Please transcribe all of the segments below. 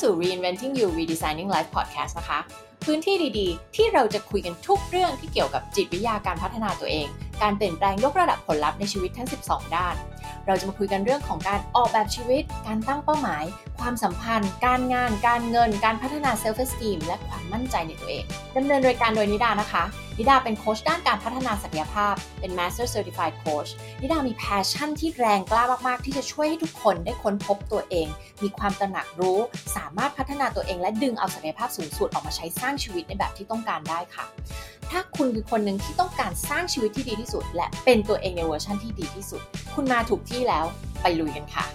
สู่ Reinventing You Redesigning Life Podcast นะคะ พื้นที่ดีๆ ที่เราจะคุยกันทุกเรื่องที่เกี่ยวกับจิตวิทยาการพัฒนาตัวเอง การเปลี่ยนแปลงยกระดับผลลัพธ์ในชีวิตทั้ง 12 ด้าน เราจะมาคุยกันเรื่องของการออกแบบชีวิต การตั้งเป้าหมาย ความสัมพันธ์ การงาน การเงิน การพัฒนา self esteem และความมั่นใจในตัวเองดำเนินรายการโดยนิดานะคะ นิดาเป็นโค้ชด้านการพัฒนาศักยภาพ เป็น Master Certified Coach นิดามี passion ที่แรงกล้ามากๆ ที่จะช่วยให้ทุกคนได้ค้นพบตัวเอง มีความตระหนักรู้ สามารถพัฒนาตัวเอง และดึงเอาศักยภาพสูงสุดออกมาใช้สร้างชีวิตในแบบที่ต้องการได้ค่ะ ถ้าคุณคือคนหนึ่งที่ต้องการสร้างชีวิตที่ดีที่สุด และเป็นตัวเองในเวอร์ชันที่ดีที่สุด คุณมาถูกที่แล้วไปลุยกันค่ะ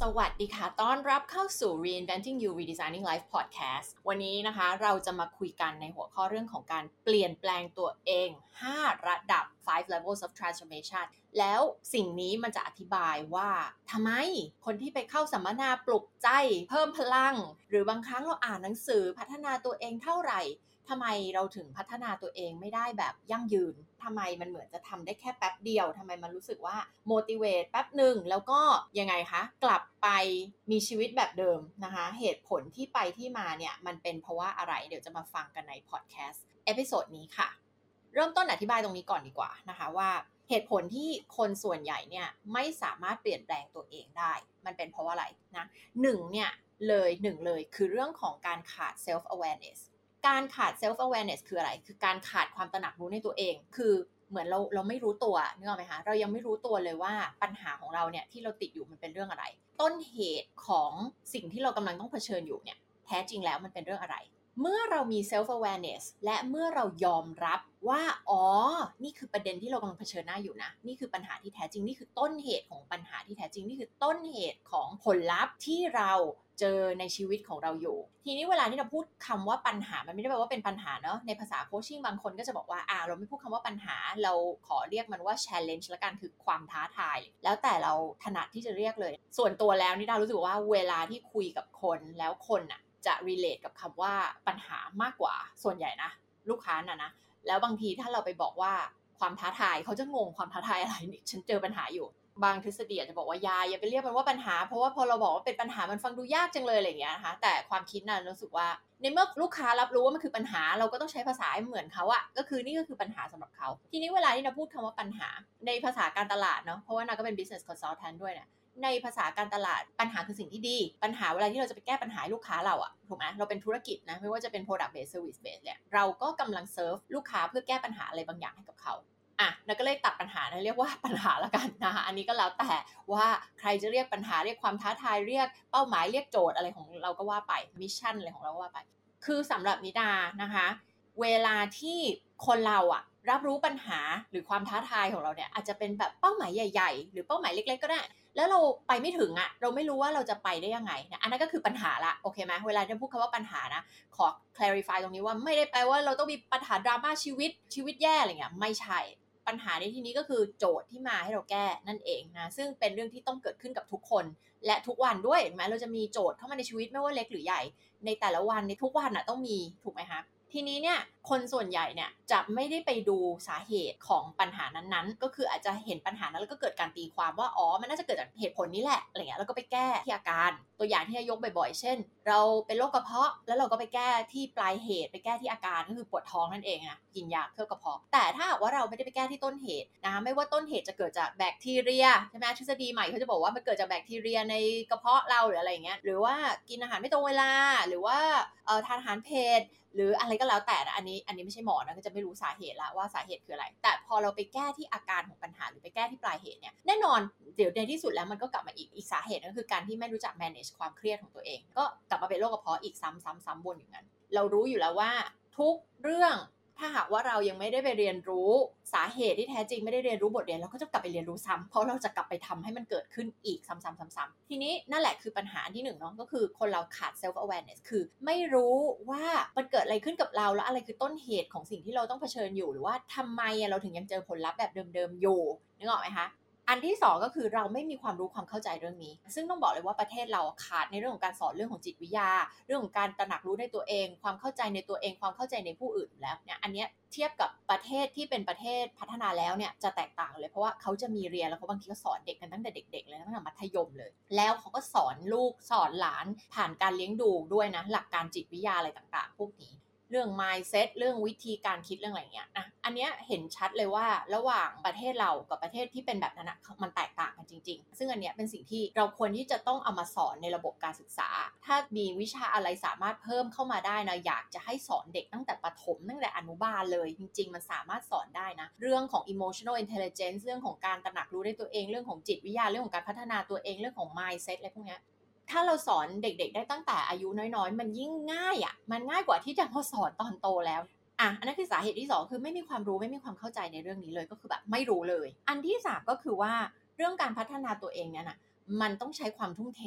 สวัสดีค่ะ ต้อนรับเข้าสู่ Reinventing You Redesigning Life Podcast วันนี้นะคะเราจะมาคุยกันในหัวข้อเรื่องของการเปลี่ยนแปลงตัวเอง 5 ระดับ 5 levels of transformation แล้วสิ่งนี้มันจะอธิบายว่าทำไมคนที่ไปเข้าสัมมนาปลุกใจ เพิ่มพลัง หรือบางครั้งเราอ่านหนังสือพัฒนาตัวเองเท่าไหร่ทำไมเราถึงพัฒนาตัวเองไม่ได้แบบยั่งยืนทำไมมันเหมือนจะทำได้แค่แป๊บเดียวทำไมมันรู้สึกว่า motivate แป๊บหนึ่งแล้วก็ยังไงคะ กลับไปมีชีวิตแบบเดิมนะคะ เหตุผลที่ไปที่มาเนี่ยมันเป็นเพราะว่าอะไรเดี๋ยวจะมาฟังกันในพอดแคสต์ episode นี้ค่ะ เริ่มต้นอธิบายตรงนี้ก่อนดีกว่านะคะว่า เหตุผลที่คนส่วนใหญ่เนี่ยไม่สามารถเปลี่ยนแปลงตัวเองได้ มันเป็นเพราะอะไรนะหนึ่งเนี่ยเลยหนึ่งเลยคือเรื่องของการขาด self awareness การขาด self awareness คืออะไร คือการขาดความตระหนักรู้ในตัวเอง คือเหมือนเราเราไม่รู้ตัวนึกออกไหมคะ เรายังไม่รู้ตัวเลยว่าปัญหาของเราเนี่ยที่เราติดอยู่มันเป็นเรื่องอะไร ต้นเหตุของสิ่งที่เรากำลังต้องเผชิญอยู่เนี่ยแท้จริงแล้วมันเป็นเรื่องอะไร เมื่อเรามี self awareness และเมื่อเรายอมรับว่า อ๋อ นี่คือประเด็นที่เรากำลังเผชิญหน้าอยู่นะ นี่คือปัญหาที่แท้จริง นี่คือต้นเหตุของปัญหาที่แท้จริง นี่คือต้นเหตุของผลลัพธ์ที่เราเจอในชีวิตของเราอยู่ ทีนี้เวลาที่เราพูดคำว่าปัญหา มันไม่ได้แปลว่าเป็นปัญหาเนาะ ในภาษาโคชชิ่งบางคนก็จะบอกว่า อ่า เราไม่พูดคำว่าปัญหา เราขอเรียกมันว่า challenge ละกัน คือความท้าทาย แล้วแต่เราถนัดที่จะเรียกเลย ส่วนตัวแล้วนี่ดารู้สึกว่าเวลาที่คุยกับคนแล้วคนอะ จะ relate กับคำว่าปัญหามากกว่าส่วนใหญ่นะ ลูกค้าน่ะนะ แล้วบางทีถ้าเราไปบอกว่าความท้าทายเขาจะงงความท้าทายอะไรนี่ฉันเจอปัญหาอยู่ บางทฤษฎีอาจจะบอกว่ายาอย่าไปเรียกมันว่าปัญหา เพราะว่าพอเราบอกว่าเป็นปัญหามันฟังดูยากจังเลยอะไรอย่างเงี้ยนะคะแต่ความคิดน่ะรู้สึกว่าในเมื่อลูกค้ารับรู้ว่ามันคือปัญหา เราก็ต้องใช้ภาษาเหมือนเขาอะก็คือนี่ก็คือปัญหาสำหรับเขา ทีนี้เวลาที่เราพูดคำว่าปัญหา ในภาษาการตลาดเนาะเพราะว่านาก็เป็น business consultant ด้วยเนี่ย ในภาษาการตลาดปัญหาคือสิ่งที่ดี ปัญหาเวลาที่เราจะไปแก้ปัญหาลูกค้าเราอะถูกไหมเราเป็นธุรกิจนะไม่ว่าจะเป็น product based service based เนี่ยเราก็กำลังเซิร์ฟลูกค้าเพื่อแก้ปัญหาอะไรบางอย่างให้กับเขาอะแล้วก็เลยตัดปัญหานะเรียกว่าปัญหาละกันนะคะอันนี้ก็แล้วแต่ว่าใครจะเรียกปัญหาเรียกความท้าทายเรียกเป้าหมายเรียกโจทย์อะไรของเราก็ว่าไป mission อะไรของเราก็ว่าไป คือสำหรับนิดานะคะ เวลาที่คนเราอะรับรู้ปัญหาหรือความท้าทายของเราเนี่ยอาจจะเป็นแบบเป้าหมายใหญ่ ๆ หรือเป้าหมายเล็ก ๆ ก็ได้ แล้วเราไปไม่ถึงอะเราไม่รู้ว่าเราจะไปได้ยังไงนะอันนั้นก็คือปัญหาละโอเคไหมเวลาจะพูดคำว่าปัญหานะ ขอ clarify ตรงนี้ว่าไม่ได้แปลว่าเราต้องมีปัญหาดราม่าชีวิตชีวิตแย่อะไรเงี้ยไม่ใช่ปัญหาในที่นี้ก็คือโจทย์ที่มาให้เราแก้นั่นเองนะซึ่งเป็นเรื่องที่ต้องเกิดขึ้นกับทุกคน และทุกวันด้วยแม้เราจะมีโจทย์เข้ามาในชีวิตไม่ว่าเล็กหรือใหญ่ ในแต่ละวันในทุกวันอะต้องมีถูกไหมคะ ทีนี้เนี่ยคนส่วนใหญ่เนี่ยจะไม่ได้ไปดูสาเหตุของปัญหานั้นๆ ก็คืออาจจะเห็นปัญหานั้นแล้วก็เกิดการตีความว่าอ๋อมันน่าจะเกิดจากเหตุผลนี้แหละอะไรเงี้ยแล้วก็ไปแก้ที่อาการ ตัวอย่างที่ยกบ่อยๆ เช่น เราเป็นโรคกระเพาะ แล้วเราก็ไปแก้ที่ปลายเหตุไปแก้ที่อาการก็คือปวดท้องนั่นเองนะกินยาเคลือบกระเพาะ แต่ถ้าว่าเราไม่ได้ไปแก้ที่ต้นเหตุนะคะไม่ว่าต้นเหตุจะเกิดจากแบคทีเรียใช่ไหมทฤษฎีใหม่เขาจะบอกว่ามันเกิดจากแบคทีเรียในกระเพาะเราหรืออะไรเงี้ยหรือว่ากินอาหารไม่ตรงเวลาหรือว่าเอ่อทานอาหารเผ็ด หรืออะไรก็แล้วแต่นะอันนี้อันนี้ไม่ใช่หมอนะก็จะไม่รู้สาเหตุละว่าสาเหตุคืออะไร แต่พอเราไปแก้ที่อาการของปัญหาหรือไปแก้ที่ปลายเหตุเนี่ยแน่นอนเดี๋ยวในที่สุดแล้วมันก็กลับมาอีกอีกสาเหตุก็คือการที่ไม่รู้จัก manage ความเครียดของตัวเอง ก็กลับมาเป็นโรคกระเพาะอีกซ้ำซ้ำซ้ำวนอย่างนั้นเรารู้อยู่แล้วว่าทุกเรื่อง ถ้าหากว่าเรายังไม่ได้ไปเรียนรู้สาเหตุที่แท้จริงไม่ได้เรียนรู้บทเรียนเราก็จะกลับไปเรียนรู้ซ้ำเพราะเราจะกลับไปทำให้มันเกิดขึ้นอีกซ้ำๆๆๆทีนี้นั่นแหละคือปัญหาที่หนึ่งเนาะก็คือคนเราขาด self awareness คือ ไม่รู้ว่ามันเกิดอะไรขึ้นกับเราแล้วอะไรคือต้นเหตุของสิ่งที่เราต้องเผชิญอยู่หรือว่าทำไมเราถึงยังเจอผลลัพธ์แบบเดิมๆอยู่นึกออกไหมคะ อันที่สองก็คือเราไม่มีความรู้ความเข้าใจเรื่องนี้ ซึ่งต้องบอกเลยว่าประเทศเราขาดในเรื่องของการสอนเรื่องของจิตวิทยา เรื่องของการตระหนักรู้ในตัวเอง ความเข้าใจในตัวเอง ความเข้าใจในผู้อื่นแล้วเนี่ยอันนี้เทียบกับประเทศที่เป็นประเทศพัฒนาแล้วเนี่ยจะแตกต่างเลยเพราะว่าเขาจะมีเรียนแล้วเขาบางทีก็สอนเด็กกันตั้งแต่เด็กๆเลยตั้งแต่มัธยมเลย แล้วเขาก็สอนลูกสอนหลานผ่านการเลี้ยงดูด้วยนะหลักการจิตวิทยาอะไรต่างๆ พวกนี้ เรื่อง mindset เรื่องวิธีการคิดเรื่องอะไรเงี้ยนะอันเนี้ยเห็นชัดเลยว่าระหว่างประเทศเรากับประเทศที่เป็นแบบนั้นนะมันแตกต่างกันจริง ๆ ซึ่งอันเนี้ยเป็นสิ่งที่เราควรที่จะต้องเอามาสอนในระบบการศึกษา ถ้ามีวิชาอะไรสามารถเพิ่มเข้ามาได้นะอยากจะให้สอนเด็กตั้งแต่ประถมตั้งแต่อนุบาลเลย จริง ๆ มันสามารถสอนได้นะ เรื่องของ emotional intelligence เรื่องของการตระหนักรู้ในตัวเองเรื่องของจิตวิทยาเรื่องของการพัฒนาตัวเองเรื่องของ mindset อะไรพวกเนี้ย ถ้าเราสอนเด็ก ๆ ได้ตั้งแต่อายุน้อยๆ มันยิ่งง่ายอะ่ะ มันง่ายกว่าที่จะมาสอนตอนโตแล้วอะอันนั้นคือสาเหตุที่ 2 คือไม่มีความรู้ไม่มีความเข้าใจในเรื่องนี้เลยก็คือแบบไม่รู้เลย อันที่ 3 ก็คือว่าเรื่องการพัฒนาตัวเองเนี่ยนะมันต้องใช้ความทุ่มเท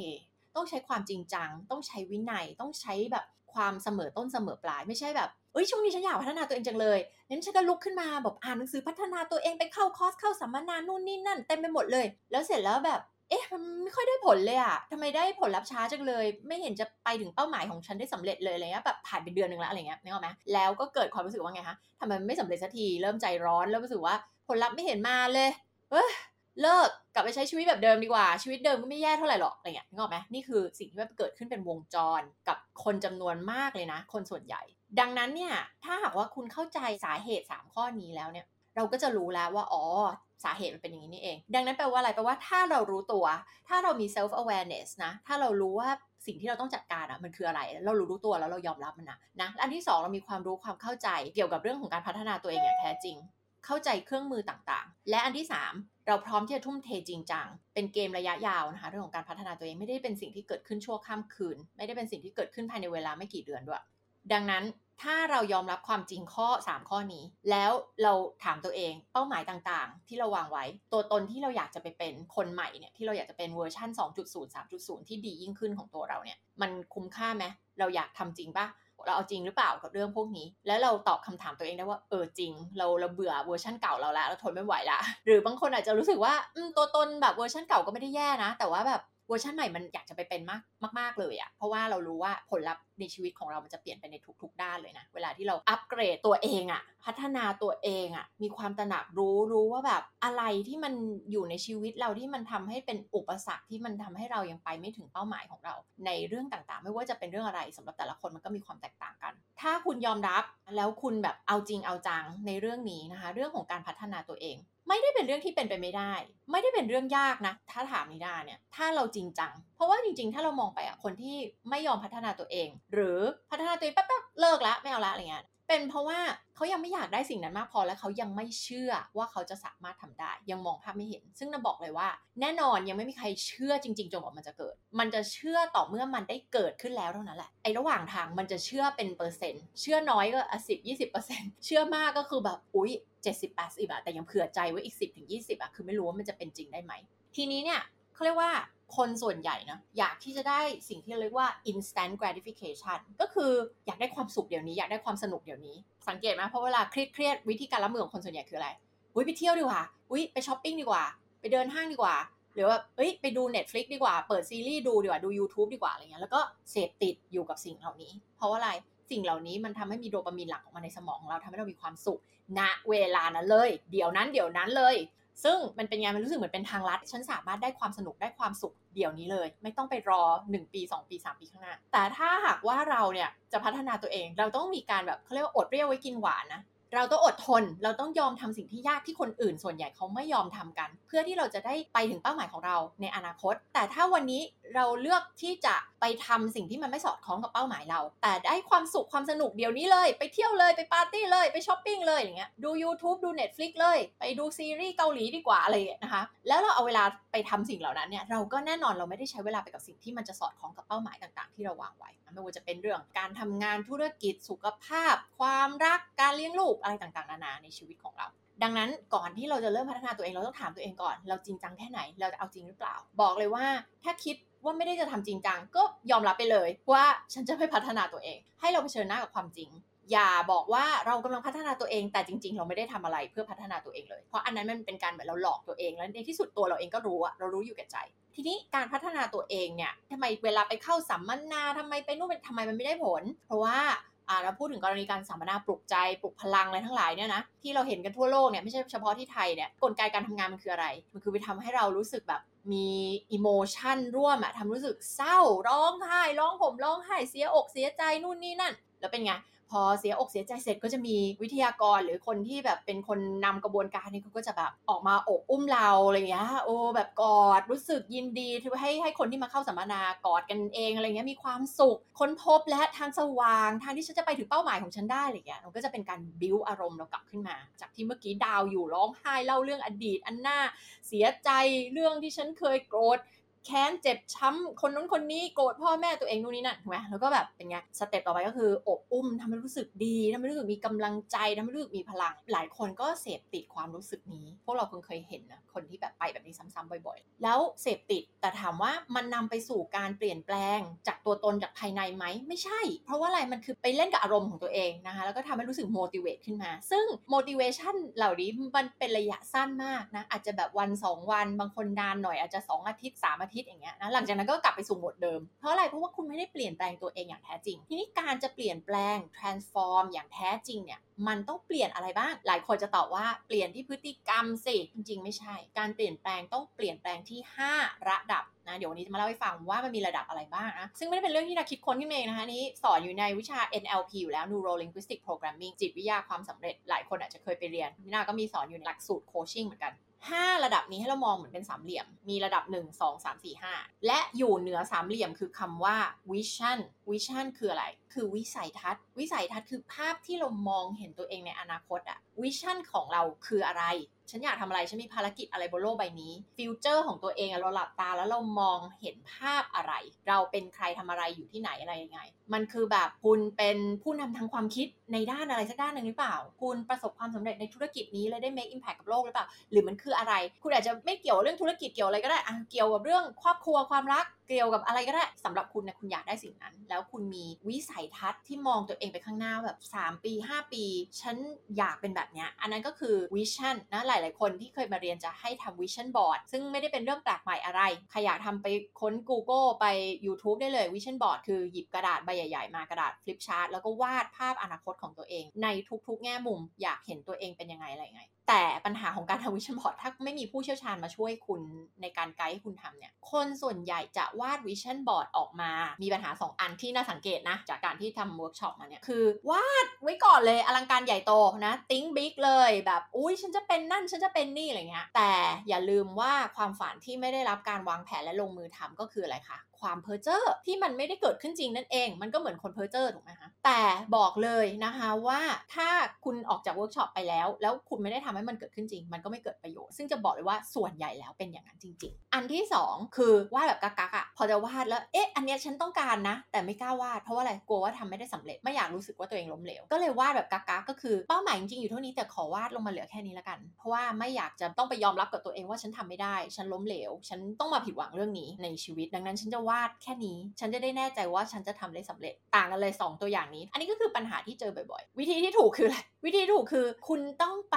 ต้องใช้ความจริงจัง ต้องใช้วินัย ต้องใช้แบบความเสมอต้นเสมอปลายไม่ใช่แบบเอ้ยช่วงนี้ฉันอยากพัฒนาตัวเองจังเลยนั้นฉันก็ลุกขึ้นมาแบบอ่านหนังสือพัฒนาตัวเองไปเข้าคอร์สเข้าสัมมนานู่นนี่นั่นเต็มไปหมดเลย แล้วเสร็จแล้วแบบ เอ๊ะมันไม่ค่อยได้ผลเลยอะทำไมได้ผลลัพธ์ช้าจังเลย ไม่เห็นจะไปถึงเป้าหมายของฉันได้สำเร็จเลยอะไรเงี้ยแบบผ่านไปเดือนหนึ่งแล้วอะไรเงี้ยนึกออกไหมแล้วก็เกิดความรู้สึกว่าไงคะทำไมไม่สำเร็จสักทีเริ่มใจร้อนเริ่มรู้สึกว่าผลลัพธ์ไม่เห็นมาเลยเอ้เลิกกลับไปใช้ชีวิตแบบเดิมดีกว่าชีวิตเดิมก็ไม่แย่เท่าไหร่หรอกอะไรเงี้ยนึกออกไหมนี่คือสิ่งที่มันเกิดขึ้นเป็นวงจรกับคนจำนวนมากเลยนะ คนส่วนใหญ่ ดังนั้นเนี่ยถ้าหากว่าคุณเข้าใจสาเหตุ 3 ข้อนี้แล้วเนี่ย เราก็จะรู้แล้วว่าอ๋อ สาเหตุมันเป็นอย่างนี้นี่เอง ดังนั้นแปลว่าอะไรแปลว่าถ้าเรารู้ตัว ถ้าเรามี self awareness นะ ถ้าเรารู้ว่าสิ่งที่เราต้องจัดการอะ่ะมันคืออะไร เรารู้รู้ตัวแล้วเรายอมรับมันนะนะอันที่ 2 เรามีความรู้ความเข้าใจเกี่ยวกับเรื่องของการพัฒนาตัวเองอย่างแท้จริง เข้าใจเครื่องมือต่างๆ และอันที่ 3 เราพร้อมที่จะทุ่มเทจริงจังเป็นเกมระยะยาวนะคะเรื่องของการพัฒนาตัวเองไม่ได้เป็นสิ่งที่เกิดขึ้นชั่วข้ามคืน ไม่ได้เป็นสิ่งที่เกิดขึ้นภายในเวลาไม่กี่เดือนด้วย ดังนั้น ถ้าเรายอมรับความจริงข้อ 3 ข้อนี้ แล้วเราถามตัวเองเป้าหมายต่างๆ ที่เราวางไว้ ตัวตนที่เราอยากจะไปเป็นคนใหม่เนี่ยที่เราอยากจะเป็นเวอร์ชัน2.0 3.0 ที่ดียิ่งขึ้นของตัวเราเนี่ยมันคุ้มค่าไหมเราอยากทำจริงปะเราเอาจริงหรือเปล่ากับเรื่องพวกนี้ แล้วเราตอบคำถามตัวเองได้ว่าเออจริง เราเราเบื่อเวอร์ชันเก่าเราแล้วเราทนไม่ไหวละหรือบางคนอาจจะรู้สึกว่าตัวตนแบบเวอร์ชันเก่าก็ไม่ได้แย่นะ แต่ว่าแบบ เวอร์ชันใหม่มันอยากจะไปเป็นมากมาก ๆ เลยอะ่ะเพราะว่าเรารู้ว่าผลลัพธ์ในชีวิตของเรามันจะเปลี่ยนไปในทุก ๆ ด้านเลยนะ เวลาที่เราอัปเกรดตัวเองอะ่ะพัฒนาตัวเองอะ่ะมีความตระหนักรู้รู้ว่าแบบอะไรที่มันอยู่ในชีวิตเราที่มันทำให้เป็นอุปสรรคที่มันทำให้เรายังไปไม่ถึงเป้าหมายของเรา ในเรื่องต่างๆ ไม่ว่าจะเป็นเรื่องอะไรสำหรับแต่ละคนมันก็มีความแตกต่างกัน ถ้าคุณยอมรับแล้วคุณแบบเอาจริงเอาจังในเรื่องนี้นะคะ เรื่องของการพัฒนาตัวเอง ไม่ได้เป็นเรื่องที่เป็นไปไม่ได้ ไม่ได้เป็นเรื่องยากนะ ถ้าถามนิดาเนี่ย ถ้าเราจริงจัง เพราะว่าจริงๆ ถ้าเรามองไปอะคนที่ไม่ยอมพัฒนาตัวเอง หรือพัฒนาตัวเองแป๊บๆเลิกละไม่เอาละอะไรเงี้ย เป็นเพราะว่าเขายังไม่อยากได้สิ่งนั้นมากพอและเขายังไม่เชื่อว่าเขาจะสามารถทำได้ ยังมองภาพไม่เห็น ซึ่งนาบอกเลยว่า แน่นอนยังไม่มีใครเชื่อจริงๆจนกว่ามันจะเกิด มันจะเชื่อต่อเมื่อมันได้เกิดขึ้นแล้วเท่านั้นแหละไอ้ระหว่างทางมันจะเชื่อเป็นเปอร์เซ็นต์เชื่อน้อยก็สิบยี่สิบเปอร์เซ็นต์เชื่อมากก็คือแบบอุ๊ยเจ็ดสิบแปดสิบอะแต่ยังเผื่อใจไว้อีกสิบถึงยี่สิบอะคือไม่รู้ว่ามันจะเป็นจริงได้ไหมทีนี้เนี่ยเขาเรียกว่า คนส่วนใหญ่นะอยากที่จะได้สิ่งที่เรียกว่า instant gratification ก็คืออยากได้ความสุขเดี๋ยวนี้ อยากได้ความสนุกเดี๋ยวนี้ สังเกตไหมเพราะเวลาเครียดเครียดวิธีการรับมือของคนส่วนใหญ่คืออะไรอุ้ยไปเที่ยวดีกว่าอุ้ยไปช้อปปิ้งดีกว่า ไปเดินห้างดีกว่า หรือว่าเอ้ยไปดู Netflix ดีกว่า เปิดซีรีส์ดูดีกว่าดู YouTube ดีกว่าอะไรเงี้ยแล้วก็เสพติดอยู่กับสิ่งเหล่านี้ เพราะว่าอะไรสิ่งเหล่านี้มันทำให้มีโดปามีนหลั่งออกมาในสมองของเราทำให้เรามีความสุขณเวลานั้นเลย เดี๋ยวนั้นเดี๋ยวนั้นเลย ซึ่งมันเป็นไงมันรู้สึกเหมือนเป็นทางลัด ฉันสามารถได้ความสนุกได้ความสุขเดี๋ยวนี้เลย ไม่ต้องไปรอ 1 ปี 2 ปี 3 ปีข้างหน้า แต่ถ้าหากว่าเราเนี่ยจะพัฒนาตัวเอง เราต้องมีการแบบเขาเรียกว่าอดเปรี้ยวไว้กินหวานนะ เราต้องอดทน เราต้องยอมทำสิ่งที่ยากที่คนอื่น ส่วนใหญ่เขาไม่ยอมทำกัน เพื่อที่เราจะได้ไปถึงเป้าหมายของเราในอนาคต แต่ถ้าวันนี้เราเลือกที่จะไปทำสิ่งที่มันไม่สอดคล้องกับเป้าหมายเรา แต่ได้ความสุขความสนุกเดี๋ยวนี้เลย ไปเที่ยวเลยไปปาร์ตี้เลยไปช้อปปิ้งเลยอย่างเงี้ยดู YouTube ดู Netflix เลย ไปดูซีรีส์เกาหลีดีกว่าอะไรนะคะ แล้วเราเอาเวลาไปทำสิ่งเหล่านั้นเนี่ยเราก็แน่นอนเราไม่ได้ใช้เวลาไปกับสิ่งที่มันจะสอดคล้องกับเป้าหมายต่างๆ ที่เราวางไว้ไม่ว่าจะเป็นเรื่องการทำงานธุรกิจสุขภาพ ความรักการเลี้ยงลูกอะไรต่างๆนานาในชีวิตของเรา ดังนั้นก่อนที่เราจะเริ่มพัฒนาตัวเองเราต้องถามตัวเองก่อน เราจริงจังแค่ไหนเราจะเอาจริงหรือเปล่า บอกเลยว่าถ้าคิดว่าไม่ได้จะทำจริงจังก็ยอมรับไปเลย ว่าฉันจะไม่พัฒนาตัวเอง ให้เราเผชิญหน้ากับความจริง อย่าบอกว่าเรากำลังพัฒนาตัวเองแต่จริง ๆ เราไม่ได้ทำอะไรเพื่อพัฒนาตัวเองเลย เพราะอันนั้นมันเป็นการเหมือนเราหลอกตัวเองแล้วในที่สุดตัวเราเองก็รู้อะเรารู้อยู่แก่ใจ ทีนี้การพัฒนาตัวเองเนี่ยทำไมเวลาไปเข้าสัมมนาทำไมไปนู่นทำไมมันไม่ได้ผล เพราะว่า อ่าเราพูดถึงกรณีการสัมมนาปลุกใจปลุกพลังอะไรทั้งหลายเนี่ยนะที่เราเห็นกันทั่วโลกเนี่ยไม่ใช่เฉพาะที่ไทยเนี่ยกลไกการทำงานมันคืออะไร มันคือไปทำให้เรารู้สึกแบบมีอิโมชันร่วมอะทำรู้สึกเศร้าร้องไห้ร้องห่มร้องไห้เสียอกเสียใจนู่นนี่นั่น แล้วเป็นไง พอเสียอกเสียใจเสร็จก็จะมีวิทยากรหรือคนที่แบบเป็นคนนำกระบวนการนี้เขาก็จะแบบออกมาอกอุ้มเราอะไรเงี้ยโอ้แบบกอดรู้สึกยินดีที่ให้ให้คนที่มาเข้าสัมมนากอดกันเองอะไรเงี้ยมีความสุขค้นพบและทางสว่าง ทางที่ฉันจะไปถึงเป้าหมายของฉันได้อะไรเงี้ยมันก็จะเป็นการบิ้วอารมณ์เรากลับขึ้นมา จากที่เมื่อกี้ดาวอยู่ร้องไห้เล่าเรื่องอดีต อันหน้าเสียใจเรื่องที่ฉันเคยโกรธ แค้นเจ็บช้ำคนนู้นคนนี้โกรธพ่อแม่ตัวเองนู่นนี่นั่นถูกไหมแล้วก็แบบเป็นไงสเต็ปต่อไปก็คืออบอุ้มทำให้รู้สึกดีทำให้รู้สึกมีกำลังใจทำให้รู้สึกมีพลัง หลายคนก็เสพติดความรู้สึกนี้ พวกเราคงเคยเห็นนะคนที่แบบไปแบบนี้ซ้ำๆบ่อยๆ แล้วเสพติดแต่ถามว่ามันนำไปสู่การเปลี่ยนแปลง จากตัวตนจากภายในไหมไม่ใช่ เพราะว่าอะไรมันคือไปเล่นกับอารมณ์ของตัวเองนะคะแล้วก็ทำให้รู้สึก motivate ขึ้นมา ซึ่ง motivation เหล่านี้มันเป็นระยะสั้นมากนะอาจจะแบบวัน 2 วัน บางคนนานหน่อยอาจจะ 2 อาทิตย์3อาทิตย์อย่างเงี้ยนะหลังจากนั้นก็กลับไปสู่โหมดเดิม เพราะอะไรเพราะว่าคุณไม่ได้เปลี่ยนแปลงตัวเองอย่างแท้จริง ทีนี้การจะเปลี่ยนแปลง transform อย่างแท้จริงเนี่ยมันต้องเปลี่ยนอะไรบ้าง หลายคนจะตอบว่าเปลี่ยนที่พฤติกรรมสิจริง ๆ ไม่ใช่ การเปลี่ยนแปลงต้องเปลี่ยนแปลงที่ 5 ระดับนะเดี๋ยววันนี้จะมาเล่าให้ฟังว่ามันมีระดับอะไรบ้างนะซึ่งไม่ได้เป็นเรื่องที่เราคิดค้นขึ้นเองนะคะนี้สอนอยู่ในวิชา NLP อยู่แล้ว Neuro Linguistic Programming จิตวิทยาความสำเร็จ หลายคนอาจจะเคยไปเรียนนี่นาก็มีสอนอยู่ในหลักสูตรโคชชิ่งเหมือนกัน 5 ระดับนี้ให้เรามองเหมือนเป็นสามเหลี่ยม มีระดับ 1 2 3 4 5 และอยู่เหนือสามเหลี่ยมคือคำว่า vision vision คืออะไร คือวิสัยทัศน์ วิสัยทัศน์คือภาพที่เรามองเห็นตัวเองในอนาคตอะ vision ของเราคืออะไร ฉันอยากทำอะไร ฉันมีภารกิจอะไรบนโลกใบนี้ future ของตัวเองเราหลับตาแล้วเรามองเห็นภาพอะไร เราเป็นใครทำอะไรอยู่ที่ไหนอะไรยังไง มันคือแบบคุณเป็นผู้นำทางความคิดในด้านอะไรสักด้านหนึ่งหรือเปล่า คุณประสบความสำเร็จในธุรกิจนี้และได้ make impact กับโลกหรือเปล่า หรือมันคืออะไร คุณอาจจะไม่เกี่ยวเรื่องธุรกิจเกี่ยวอะไรก็ได้อะเกี่ยวกับเรื่องครอบครัวความรัก เกี่ยวกับอะไรก็ได้สำหรับคุณนะคุณอยากได้สิ่งนั้น แล้วคุณมีวิสัยทัศน์ที่มองตัวเองไปข้างหน้าแบบ 3 ปี 5 ปี ฉันอยากเป็นแบบนี้อันนั้นก็คือ vision นะหลาย ๆ คนที่เคยมาเรียนจะให้ทำ vision board ซึ่งไม่ได้เป็นเรื่องแปลกใหม่อะไรใครอยากทำไปค้น Google ไป YouTube ได้เลย vision board คือหยิบกระดาษใบใหญ่ ๆ มากระดาษ flip chart แล้วก็วาดภาพอนาคตของตัวเอง ในทุก ๆ แง่มุมอยากเห็นตัวเองเป็นยังไงอะไรไง แต่ปัญหาของการทำ vision board ถ้าไม่มีผู้เชี่ยวชาญมาช่วยคุณในการไกด์ให้คุณทำเนี่ย คนส่วนใหญ่จะวาด vision board ออกมา มีปัญหา 2 อันที่น่าสังเกตนะ จากการที่ทำเวิร์กช็อปมาเนี่ย คือวาดไว้ก่อนเลยอลังการใหญ่โตนะ think big เลยแบบอุ้ยฉันจะเป็นนั่นฉันจะเป็นนี่อะไรเงี้ยแต่อย่าลืมว่าความฝันที่ไม่ได้รับการวางแผนและลงมือทำก็คืออะไรคะ ความเพ้อเจ้อที่มันไม่ได้เกิดขึ้นจริงนั่นเอง มันก็เหมือนคนเพ้อเจ้อถูกไหมคะแต่บอกเลยนะคะว่าถ้าคุณออกจากเวิร์กช็อปไปแล้ว แล้วคุณไม่ได้ทำให้มันเกิดขึ้นจริง มันก็ไม่เกิดประโยชน์ซึ่งจะบอกเลยว่าส่วนใหญ่แล้วเป็นอย่างนั้นจริง ๆ อันที่ 2 คือวาดแบบกักๆอะพอจะวาดแล้วเอ๊ะอันเนี้ยฉันต้องการนะ แต่ไม่กล้าวาดเพราะว่าอะไรกลัวว่าทำไม่ได้สำเร็จไม่อยากรู้สึกว่าตัวเองล้มเหลวก็เลยวาดแบบกักๆก็คือเป้าหมายจริงๆอยู่เท่านี้แต่ขอวาดลงมาเหลือแค่นี้ละกัน เพราะว่าไม่อยากจะต้องไปยอมรับกับตัวเองว่าฉันทำไม่ได้ ฉันล้มเหลว ฉันต้องมาผิดหวังเรื่องนี้ในชีวิต ดังนั้นฉันจะวาดแค่นี้ ฉันจะได้แน่ใจว่าฉันจะทำได้สำเร็จต่างกันเลย 2 ตัวอย่างนี้ อันนี้ก็คือปัญหาที่เจอบ่อยๆ วิธีที่ถูกคืออะไรวิธีถูกคือ คุณต้องไป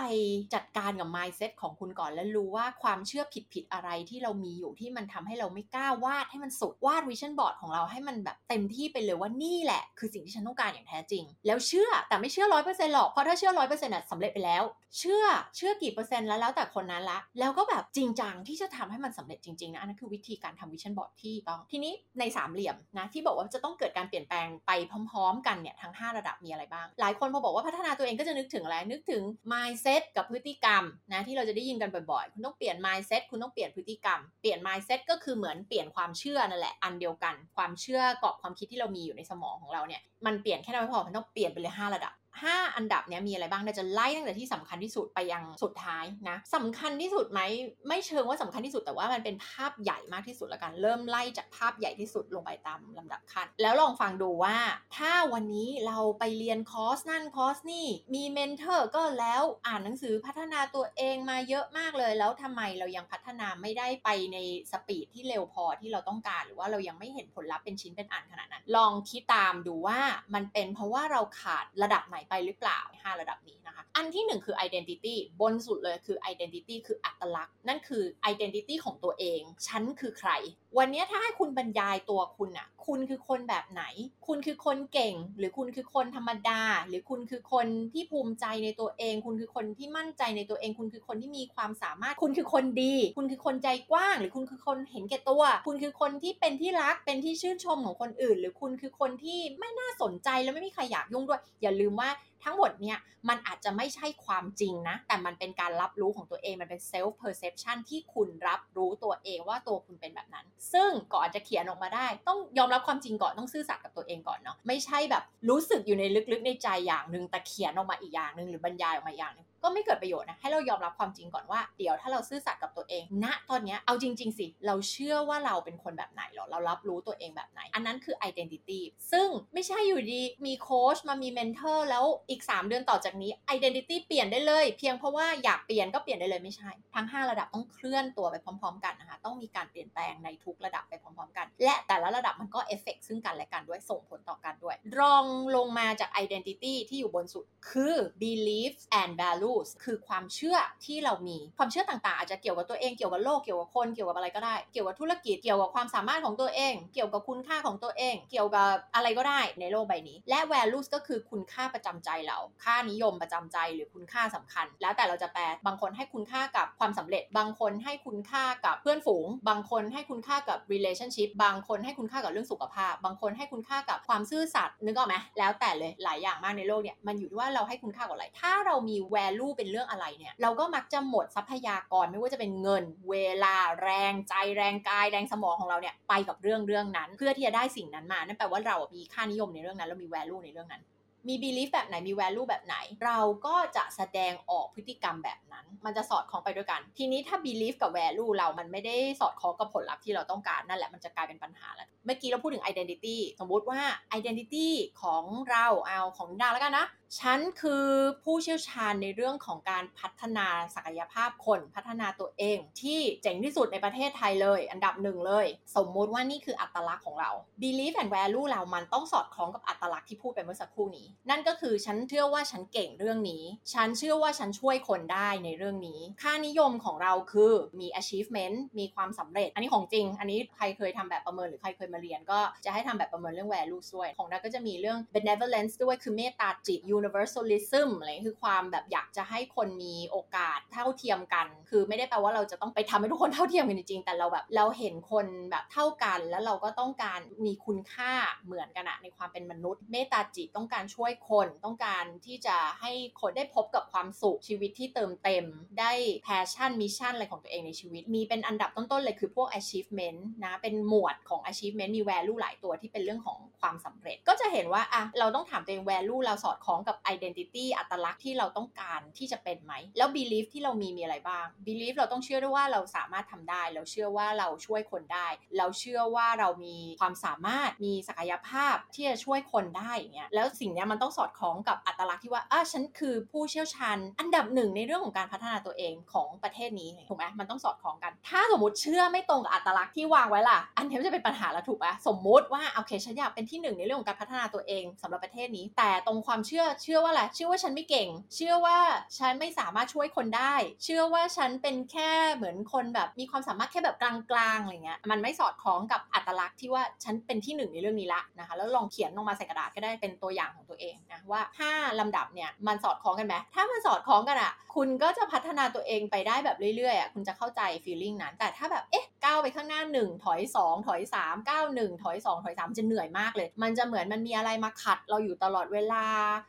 จัดการกับ mindset ของคุณก่อนและรู้ว่าความเชื่อผิดๆอะไรที่เรามีอยู่ที่มันทำให้เราไม่กล้าวาดให้มันสุดวาด vision board ของเราให้มันแบบเต็มที่ไปเลยว่านี่แหละ คือสิ่งที่ฉันต้องการอย่างแท้จริง แล้วเชื่อแต่ไม่เชื่อร้อยเปอร์เซ็นต์หรอกเพราะถ้าเชื่อร้อยเปอร์เซ็นต์สำเร็จไปแล้ว เชื่อเชื่อกี่เปอร์เซ็นต์แล้วแล้วแต่คนนั้นละ แล้วก็แบบจริงจังที่จะทำให้มันสำเร็จจริงๆนะอันนั้นคือวิธีการทำ vision board ที่ต้องทีนี้ในสามเหลี่ยมนะที่บอกว่าจะต้องเกิดการเปลี่ยนแปลงไปพร้อม ๆ กันเนี่ยทั้ง 5 ระดับมีอะไรบ้าง หลายคนพอบอกว่าพัฒนาตัวเองก็จะนึกถึงอะไรนึกถึง mindset กับพฤติกรรมนะที่เราจะได้ยินกันบ่อยๆ คุณต้องเปลี่ยน mindset คุณต้องเปลี่ยนพฤติกรรม เปลี่ยน mindset ก็คือเหมือนเปลี่ยนความเชื่อนั่นแหละอันเดียวกัน ความเชื่อกรอบความคิดที่เรามีอยู่ในสมองของเราเนี่ยมันเปลี่ยนแค่นั้นไม่พอมันต้องเปลี่ยนไปเลย 5 ระดับ 5 อันดับเนี้ยมีอะไรบ้างเราจะไล่ตั้งแต่ที่สำคัญที่สุดไปยังสุดท้ายนะสำคัญที่สุดไหมไม่เชิงว่าสำคัญที่สุดแต่ว่ามันเป็นภาพใหญ่มากที่สุดแล้วกันเริ่มไล่จากภาพใหญ่ที่สุดลงไปตามลำดับขั้นแล้วลองฟังดูว่า ถ้าวันนี้เราไปเรียนคอร์สนั่นคอร์สนี่มี mentor ก็แล้วอ่านหนังสือพัฒนาตัวเองมาเยอะมากเลย แล้วทำไมเรายังพัฒนาไม่ได้ไปใน speed ที่เร็วพอที่เราต้องการ หรือว่าเรายังไม่เห็นผลลัพธ์เป็นชิ้นเป็นอันขนาดนั้น ลองคิดตามดูว่ามันเป็นเพราะว่าเราขาดระดับไหนไปหรือเปล่า 5 ระดับนี้นะคะ อันที่ 1 คือ identity บนสุดเลยคือ identity คืออัตลักษณ์ นั่นคือ identity ของตัวเอง ฉันคือใคร วันนี้ถ้าให้คุณบรรยายตัวคุณอะคุณคือคนแบบไหน คุณคือคนเก่ง หรือคุณคือคนธรรมดา หรือคุณคือคนที่ภูมิใจในตัวเอง คุณคือคนที่มั่นใจในตัวเอง คุณคือคนที่มีความสามารถ คุณคือคนดี คุณคือคนใจกว้าง หรือคุณคือคนเห็นแก่ตัว คุณคือคนที่เป็นที่รัก เป็นที่ชื่นชมของคนอื่น หรือคุณคือคนที่ไม่น่าสนใจแล้วไม่มีใครอยากยุ่งด้วย อย่าลืมว่าทั้งหมดเนี่ยมันอาจจะไม่ใช่ความจริงนะ แต่มันเป็นการรับรู้ของตัวเองมันเป็น self perception ที่คุณรับรู้ตัวเองว่าตัวคุณเป็นแบบนั้น ซึ่งก่อนจะเขียนออกมาได้ ต้องยอมรับความจริงก่อนต้องซื่อสัตย์กับตัวเองก่อนเนาะไม่ใช่แบบรู้สึกอยู่ในลึกๆในใจอย่างหนึ่งแต่เขียนออกมาอีกอย่างหนึ่งหรือบรรยายออกมาอย่างหนึ่ง ก็ไม่เกิดประโยชน์นะให้เรายอมรับความจริงก่อนว่าเดี๋ยวถ้าเราซื่อสัตย์กับตัวเองณตอนนี้เอาจริง ๆ สิ เราเชื่อว่าเราเป็นคนแบบไหนหรอเรารับรู้ตัวเองแบบไหน อันนั้นคือ identity ซึ่งไม่ใช่อยู่ดีมีโค้ชมามีเมนเทอร์แล้วอีก 3 เดือนต่อจากนี้ identity เปลี่ยนได้เลย เพียงเพราะว่าอยากเปลี่ยนก็เปลี่ยนได้เลยไม่ใช่ ทั้ง 5 ระดับต้องเคลื่อนตัวไปพร้อม ๆ กันนะคะต้องมีการเปลี่ยนแปลงในทุกระดับไปพร้อมๆ กัน และแต่ละระดับมันก็เอฟเฟกซึ่งกันและกันด้วยส่งผลต่อกันด้วย รองลงมาจาก identity ที่อยู่บนสุดคือ beliefs and values คือความเชื่อที่เรามีความเชื่อต่างๆ อาจจะเกี่ยวกับตัวเองเกี่ยวกับโลกเกี่ยวกับคนเกี่ยวกับอะไรก็ได้ เกี่ยวกับธุรกิจเกี่ยวกับความสามารถของตัวเอง เกี่ยวกับคุณค่าของตัวเอง เกี่ยวกับอะไรก็ได้ในโลกใบนี้ และ values ก็คือคุณค่าประจำใจเรา ค่านิยมประจำใจหรือคุณค่าสำคัญ แล้วแต่เราจะแปลบางคนให้คุณค่ากับความสำเร็จ บางคนให้คุณค่ากับเพื่อนฝูง บางคนให้คุณค่ากับ relationship บางคนให้คุณค่ากับเรื่องสุขภาพ บางคนให้คุณค่ากับความซื่อสัตย์นึกออกไหมแล้วแต่เลยหลายอย่างมากในโลกเนี่ยมันอยู่ที่ว่าเราให้คุณค่ากับอะไรถ้าเรามี value เป็นเรื่องอะไรเนี่ย เราก็มักจะหมดทรัพยากรไม่ว่าจะเป็นเงิน เวลาแรงใจแรงกายแรงสมองของเราเนี่ยไปกับเรื่องเรื่องนั้น เพื่อที่จะได้สิ่งนั้นมา นั่นแปลว่าเรามีค่านิยมในเรื่องนั้นเรามี value ในเรื่องนั้นมี belief แบบไหน มี value แบบไหน เราก็จะแสดงออกพฤติกรรมแบบนั้น มันจะสอดคล้องไปด้วยกัน ทีนี้ถ้า belief กับ value เรา มันไม่ได้สอดคล้องกับผลลัพธ์ที่เราต้องการ นั่นแหละ มันจะกลายเป็นปัญหาแล้ว เมื่อกี้เราพูดถึง identity สมมุติว่า identity ของเรา เอาของดาแล้วกันนะ ฉันคือผู้เชี่ยวชาญในเรื่องของการพัฒนาศักยภาพคนพัฒนาตัวเอง ที่เจ๋งที่สุดในประเทศไทยเลย อันดับหนึ่งเลย สมมุติว่านี่คืออัตลักษณ์ของเรา belief and value เรามันต้องสอดคล้องกับอัตลักษณ์ที่พูดไปเมื่อสักครู่นี้ นั่นก็คือฉันเชื่อว่าฉันเก่งเรื่องนี้ ฉันเชื่อว่าฉันช่วยคนได้ในเรื่องนี้ ค่านิยมของเราคือมี achievement มีความสำเร็จ อันนี้ของจริง อันนี้ใครเคยทำแบบประเมินหรือใครเคยมาเรียน ก็จะให้ทำแบบประเมินเรื่อง value ด้วย ของนักก็จะมีเรื่อง benevolence ด้วยคือเมตตาจิต universalism อะไรคือความแบบอยากจะให้คนมีโอกาสเท่าเทียมกัน คือไม่ได้แปลว่าเราจะต้องไปทำให้ทุกคนเท่าเทียมกันจริงๆ แต่เราแบบเราเห็นคนแบบเท่ากัน แล้วเราก็ต้องการมีคุณค่าเหมือนกันอะในความเป็นมนุษย์ เมตตาจิตต้องการช่วยคนต้องการที่จะให้คนได้พบกับความสุขชีวิตที่เติมเต็ม ได้ passion mission อะไรของตัวเองในชีวิต มีเป็นอันดับต้นๆเลยคือพวก achievement นะเป็นหมวดของ achievement มี value หลายตัวที่เป็นเรื่องของความสำเร็จ ก็จะเห็นว่าอะเราต้องถามตัวเอง value เราสอดคล้องกับ identity อัตลักษณ์ที่เราต้องการที่จะเป็นไหม แล้ว belief ที่เรามีมีอะไรบ้าง belief เราต้องเชื่อด้วยว่าเราสามารถทำได้ เราเชื่อว่าเราช่วยคนได้ เราเชื่อว่าเรามีความสามารถมีศักยภาพที่จะช่วยคนได้อย่างเงี้ยแล้วสิ่งนี้มันต้องสอดคล้องกับอัตลักษณ์ที่ว่าอะฉันคือผู้เชี่ยวชาญ อันดับหนึ่งในเรื่องของการพัฒนาตัวเองของประเทศนี้ถูกไหมมันต้องสอดคล้องกัน ถ้าสมมติเชื่อไม่ตรงกับอัตลักษณ์ที่วางไว้ล่ะ อันนี้จะเป็นปัญหาแล้วถูกปะสมมุติว่าโอเคฉันอยากเป็นที่หนึ่งในเรื่องของการพัฒนาตัวเองสำหรับประเทศนี้ แต่ตรงความเชื่อเชื่อว่าอะไรเชื่อว่าฉันไม่เก่ง เชื่อว่าฉันไม่สามารถช่วยคนได้ เชื่อว่าฉันเป็นแค่เหมือนคนแบบมีความสามารถแค่แบบกลางๆอะไรเงี้ยมันไม่สอดคล้องกับอัตลักษณ์ที่ว่าฉันเป็นที่หนึ่งในเรื่องนี้ละนะคะแล้วลองเขียนลงมาใส่กระดาษก็ได้เป็นตัวอย่างของตัวเองนะว่า5ลำดับเนี่ยมันสอดคล้องกันไหมถ้ามันสอดคล้องกันอะคุณก็จะพัฒนาตัวเองไปได้แบบเรื่อยๆอะคุณจะเข้าใจ feeling นั้น แต่ถ้าแบบเอ๊ะก้าวไปข้างหน้า 1 ถอย 2 ถอย 3 ก้าว1ถอย 2 ถอย 3 จะเหนื่อยมากเลย มันจะเหมือนมันมีอะไรมาขัดเราอยู่ตลอดเวลา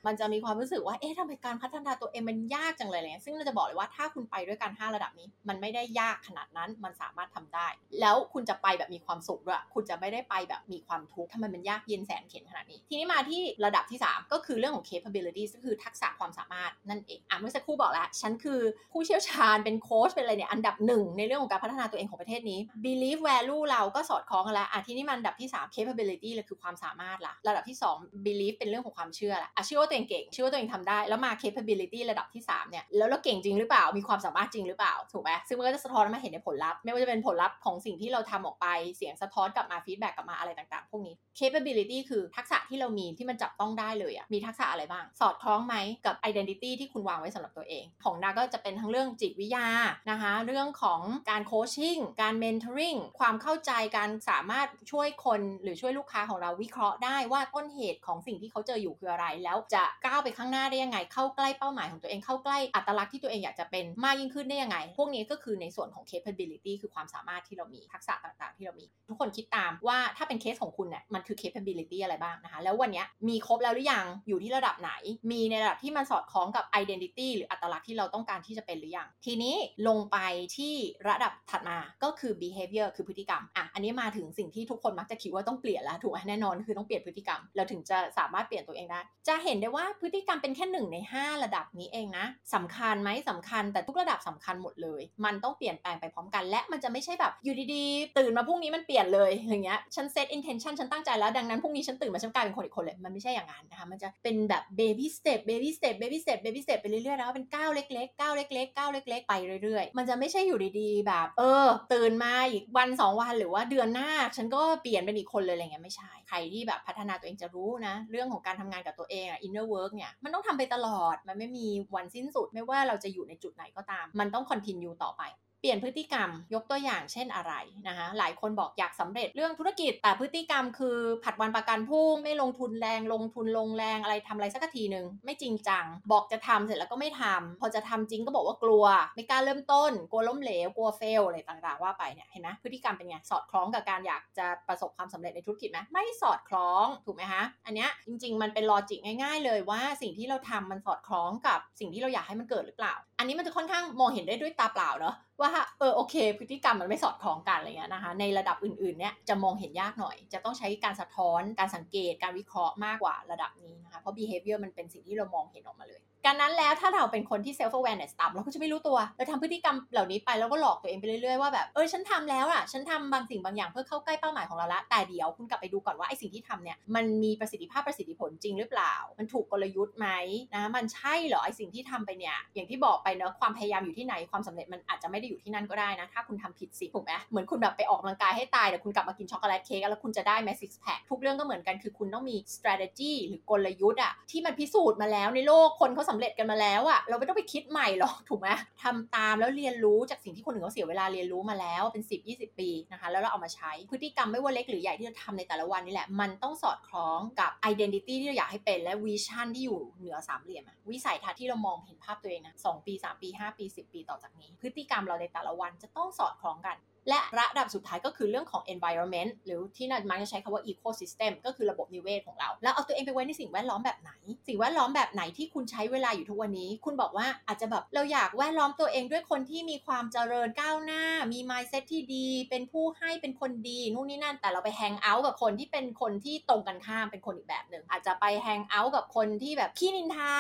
มันจะจะมีความรู้สึกว่า เอ๊ะทำไมการพัฒนาตัวเองมันยากจังเลยเนี่ย ซึ่งเราจะบอกเลยว่าถ้าคุณไปด้วยกัน 5 ระดับนี้ มันไม่ได้ยากขนาดนั้น มันสามารถทำได้ แล้วคุณจะไปแบบมีความสุขด้วย คุณจะไม่ได้ไปแบบมีความทุกข์ทำไมมันยากเย็นแสนเข็ญขนาดนี้ ทีนี้มาที่ระดับที่ 3 ก็คือเรื่องของ capabilities ก็คือทักษะความสามารถนั่นเอง อะเมื่อสักครู่บอกแล้ว ฉันคือผู้เชี่ยวชาญ เป็นโค้ช เป็นอะไรเนี่ย อันดับหนึ่งในเรื่องของการพัฒนาตัวเองของประเทศนี้ belief value เราก็สอดคล้องกันแล้ว อะทีนี่มันอันดับที่ 3 capability เลยคือความสามารถละระดับที่ 2 belief เป็นเรื่องของความเชื่อละอะเชื่อว่าตัวเองเก่งชื่อว่าตัวเองทำได้ แล้วมา capability ระดับที่ 3 เนี่ย แล้วเราเก่งจริงหรือเปล่า มีความสามารถจริงหรือเปล่า ถูกไหมซึ่งมันก็จะสะท้อนมาเห็นในผลลัพธ์ ไม่ว่าจะเป็นผลลัพธ์ของสิ่งที่เราทำออกไป เสียงสะท้อนกลับมา feedback กลับมาอะไรต่างๆ พวกนี้ capability คือทักษะที่เรามีที่มันจับต้องได้เลยอะมีทักษะอะไรบ้าง สอดคล้องไหมกับ identity ที่คุณวางไว้สำหรับตัวเอง ของนาก็จะเป็นทั้งเรื่องจิตวิทยานะคะ เรื่องของการโคชชิ่ง การ mentoring ความเข้าใจ การสามารถช่วยคนหรือช่วยลูกค้าของเราวิเคราะห์ได้ว่าต้นเหตุของสิ่งที่เขาเจออยู่คืออะไร แล้วจะก้าวไปข้างหน้าได้ยังไง เข้าใกล้เป้าหมายของตัวเองเข้าใกล้อัตลักษณ์ที่ตัวเองอยากจะเป็นมากยิ่งขึ้นได้ยังไง พวกนี้ก็คือในส่วนของ capability คือความสามารถที่เรามีทักษะต่างๆ ที่เรามี ทุกคนคิดตามว่าถ้าเป็นเคสของคุณเนี่ยมันคือ capability อะไรบ้างนะคะ แล้ววันนี้มีครบแล้วหรือยังอยู่ที่ระดับไหน มีในระดับที่มันสอดคล้องกับ identity หรืออัตลักษณ์ที่เราต้องการที่จะเป็นหรือยังทีนี้ลงไปที่ระดับถัดมาก็คือ behavior คือพฤติกรรมอะอันนี้มาถึงสิ่งที่ทุกคนมักจะคิดว่าต้องเปลี่ยนแล้วถูกไหมแน่นอนคือต้องเปลี่ยนพฤติกรรม เราถึงจะสามารถเปลี่ยนตัวเองได้ จะเห็นได้ว่าพฤติกรรมเป็นแค่หนึ่งใน 5 ระดับนี้เองนะสำคัญไหมสำคัญแต่ทุกระดับสำคัญหมดเลย มันต้องเปลี่ยนแปลงไปพร้อมกัน และมันจะไม่ใช่แบบอยู่ดีๆ ตื่นมาพรุ่งนี้มันเปลี่ยนเลยอย่างเงี้ยฉัน set intention ฉันตั้งใจแล้วดังนั้นพรุ่งนี้ฉันตื่นมาฉันกลายเป็นคนอีกคนเลยมันไม่ใช่อย่างนั้นนะคะมันจะเป็นแบบ baby step baby step baby step baby step ไปเรื่อยๆแล้วเป็นก้าวเล็กๆก้าวเล็กๆก้าวเล็ก ๆ ไปเรื่อยๆ มันจะไม่ใช่อยู่ดีๆ แบบ เออ ตื่นมาอีกวันสองวันหรือว่าเดือนหน้า ฉันก็เปลี่ยนเป็นอีกคนเลยอะไรเงี้ยไม่ใช่ใครที่แบบพัฒนาตัวเองจะรู้นะ เรื่องของการทำงานกับตัวเองอะ inner วิร์กเนี่ยมันต้องทำไปตลอดมันไม่มีวันสิ้นสุดไม่ว่าเราจะอยู่ในจุดไหนก็ตาม มันต้อง continue ต่อไป เปลี่ยนพฤติกรรมยกตัวอย่างเช่นอะไรนะคะหลายคนบอกอยากสำเร็จเรื่องธุรกิจ แต่พฤติกรรมคือผัดวันประกันพรุ่งไม่ลงทุนแรงลงทุนลงแรงอะไรทำอะไรสักทีหนึ่งไม่จริงจัง บอกจะทำเสร็จแล้วก็ไม่ทำพอจะทำจริงก็บอกว่ากลัว ไม่กล้าเริ่มต้น กลัวล้มเหลวกลัวเฟลอะไรต่างๆว่าไปเนี่ยเห็นไหมพฤติกรรมเป็นไงสอดคล้องกับการอยากจะประสบความสำเร็จในธุรกิจไหมไม่สอดคล้องถูกไหมคะอันเนี้ยจริง ๆ มันเป็นลอจิกง่าย ๆ เลยว่าสิ่งที่เราทำมันสอดคล้องกับสิ่งที่เราอยากให้มันเกิดหรือเปล่า อันนี้มันจะค่อนข้างมองเห็นได้ด้วยตาเปล่าเนาะว่าเออโอเค พฤติกรรมมันไม่สอดคล้องกันอะไรเงี้ยนะคะ ในระดับอื่นๆเนี่ยจะมองเห็นยากหน่อย จะต้องใช้การสะท้อนการสังเกตการวิเคราะห์มากกว่าระดับนี้นะคะเพราะ behavior มันเป็นสิ่งที่เรามองเห็นออกมาเลย การนั้นแล้วถ้าเราเป็นคนที่ self awareness ต่ำเราก็จะไม่รู้ตัวเราทำพฤติกรรมเหล่านี้ไปแล้วก็หลอกตัวเองไปเรื่อยๆว่าแบบเออฉันทำแล้วอะฉันทำบางสิ่งบางอย่างเพื่อเข้าใกล้เป้าหมายของเราละแต่เดี๋ยวคุณกลับไปดูก่อนว่าไอ้สิ่งที่ทำเนี่ยมันมีประสิทธิภาพประสิทธิผลจริงหรือเปล่า มันถูกกลยุทธ์ไหมนะมันใช่เหรอไอ้สิ่งที่ทำไปเนี่ยอย่างที่บอกไปเนอะความพยายามอยู่ที่ไหนความสำเร็จมันอาจจะไม่ได้อยู่ที่นั่นก็ได้นะถ้าคุณทำผิดสิถูกไหมเหมือนคุณแบบไปออกกำลังกายให้ตายแต่คุณกลับมากินช็อกโกแลตเค้กแล้วคุณจะได้มี six pack ทุกเรื่องก็เหมือนกันคือคุณต้องมี strategy หรือกลยุทธ์อะที่มันพิสูจน์มาแล้วในโลกคนเขาสำเร็จกันมาแล้วอะเราไม่ต้องไปคิดใหม่หรอกถูกไหมทำตามแล้วเรียนรู้จากสิ่งที่คนอื่นเขาเสียเวลาเรียนรู้มาแล้วเป็น 10 20 ปีนะคะ แล้วเราเอามาใช้พฤติกรรมไม่ว่าเล็กหรือใหญ่ที่เราทำในแต่ละวันนี่แหละ มันต้องสอดคล้องกับ identity ที่เราอยากให้เป็นและ vision ที่อยู่เหนือสามเหลี่ยมวิสัยทัศน์ที่เรามองเห็นภาพตัวเองนะสปี 3 ปี 5 ปี 10 ปีต่อจากนี้ พฤติกรรมเราในแต่ละวันจะต้องสอดคล้องกัน และระดับสุดท้ายก็คือเรื่องของ environment หรือที่นันมักจะใช้คำว่า ecosystem ก็คือระบบนิเวศของเรา แล้วเอาตัวเองไปไว้ในสิ่งแวดล้อมแบบไหน สิ่งแวดล้อมแบบไหนที่คุณใช้เวลาอยู่ทุกวันนี้ คุณบอกว่าอาจจะแบบเราอยากแวดล้อมตัวเองด้วยคนที่มีความเจริญก้าวหน้า มี mindset ที่ดี เป็นผู้ให้เป็นคนดีนู่นนี่นั่น แต่เราไปแฮงเอาท์กับคนที่เป็นคนที่ตรงกันข้ามเป็นคนอีกแบบหนึ่งอาจจะไปแฮงเอาท์กับคนที่แบบขี้นินทา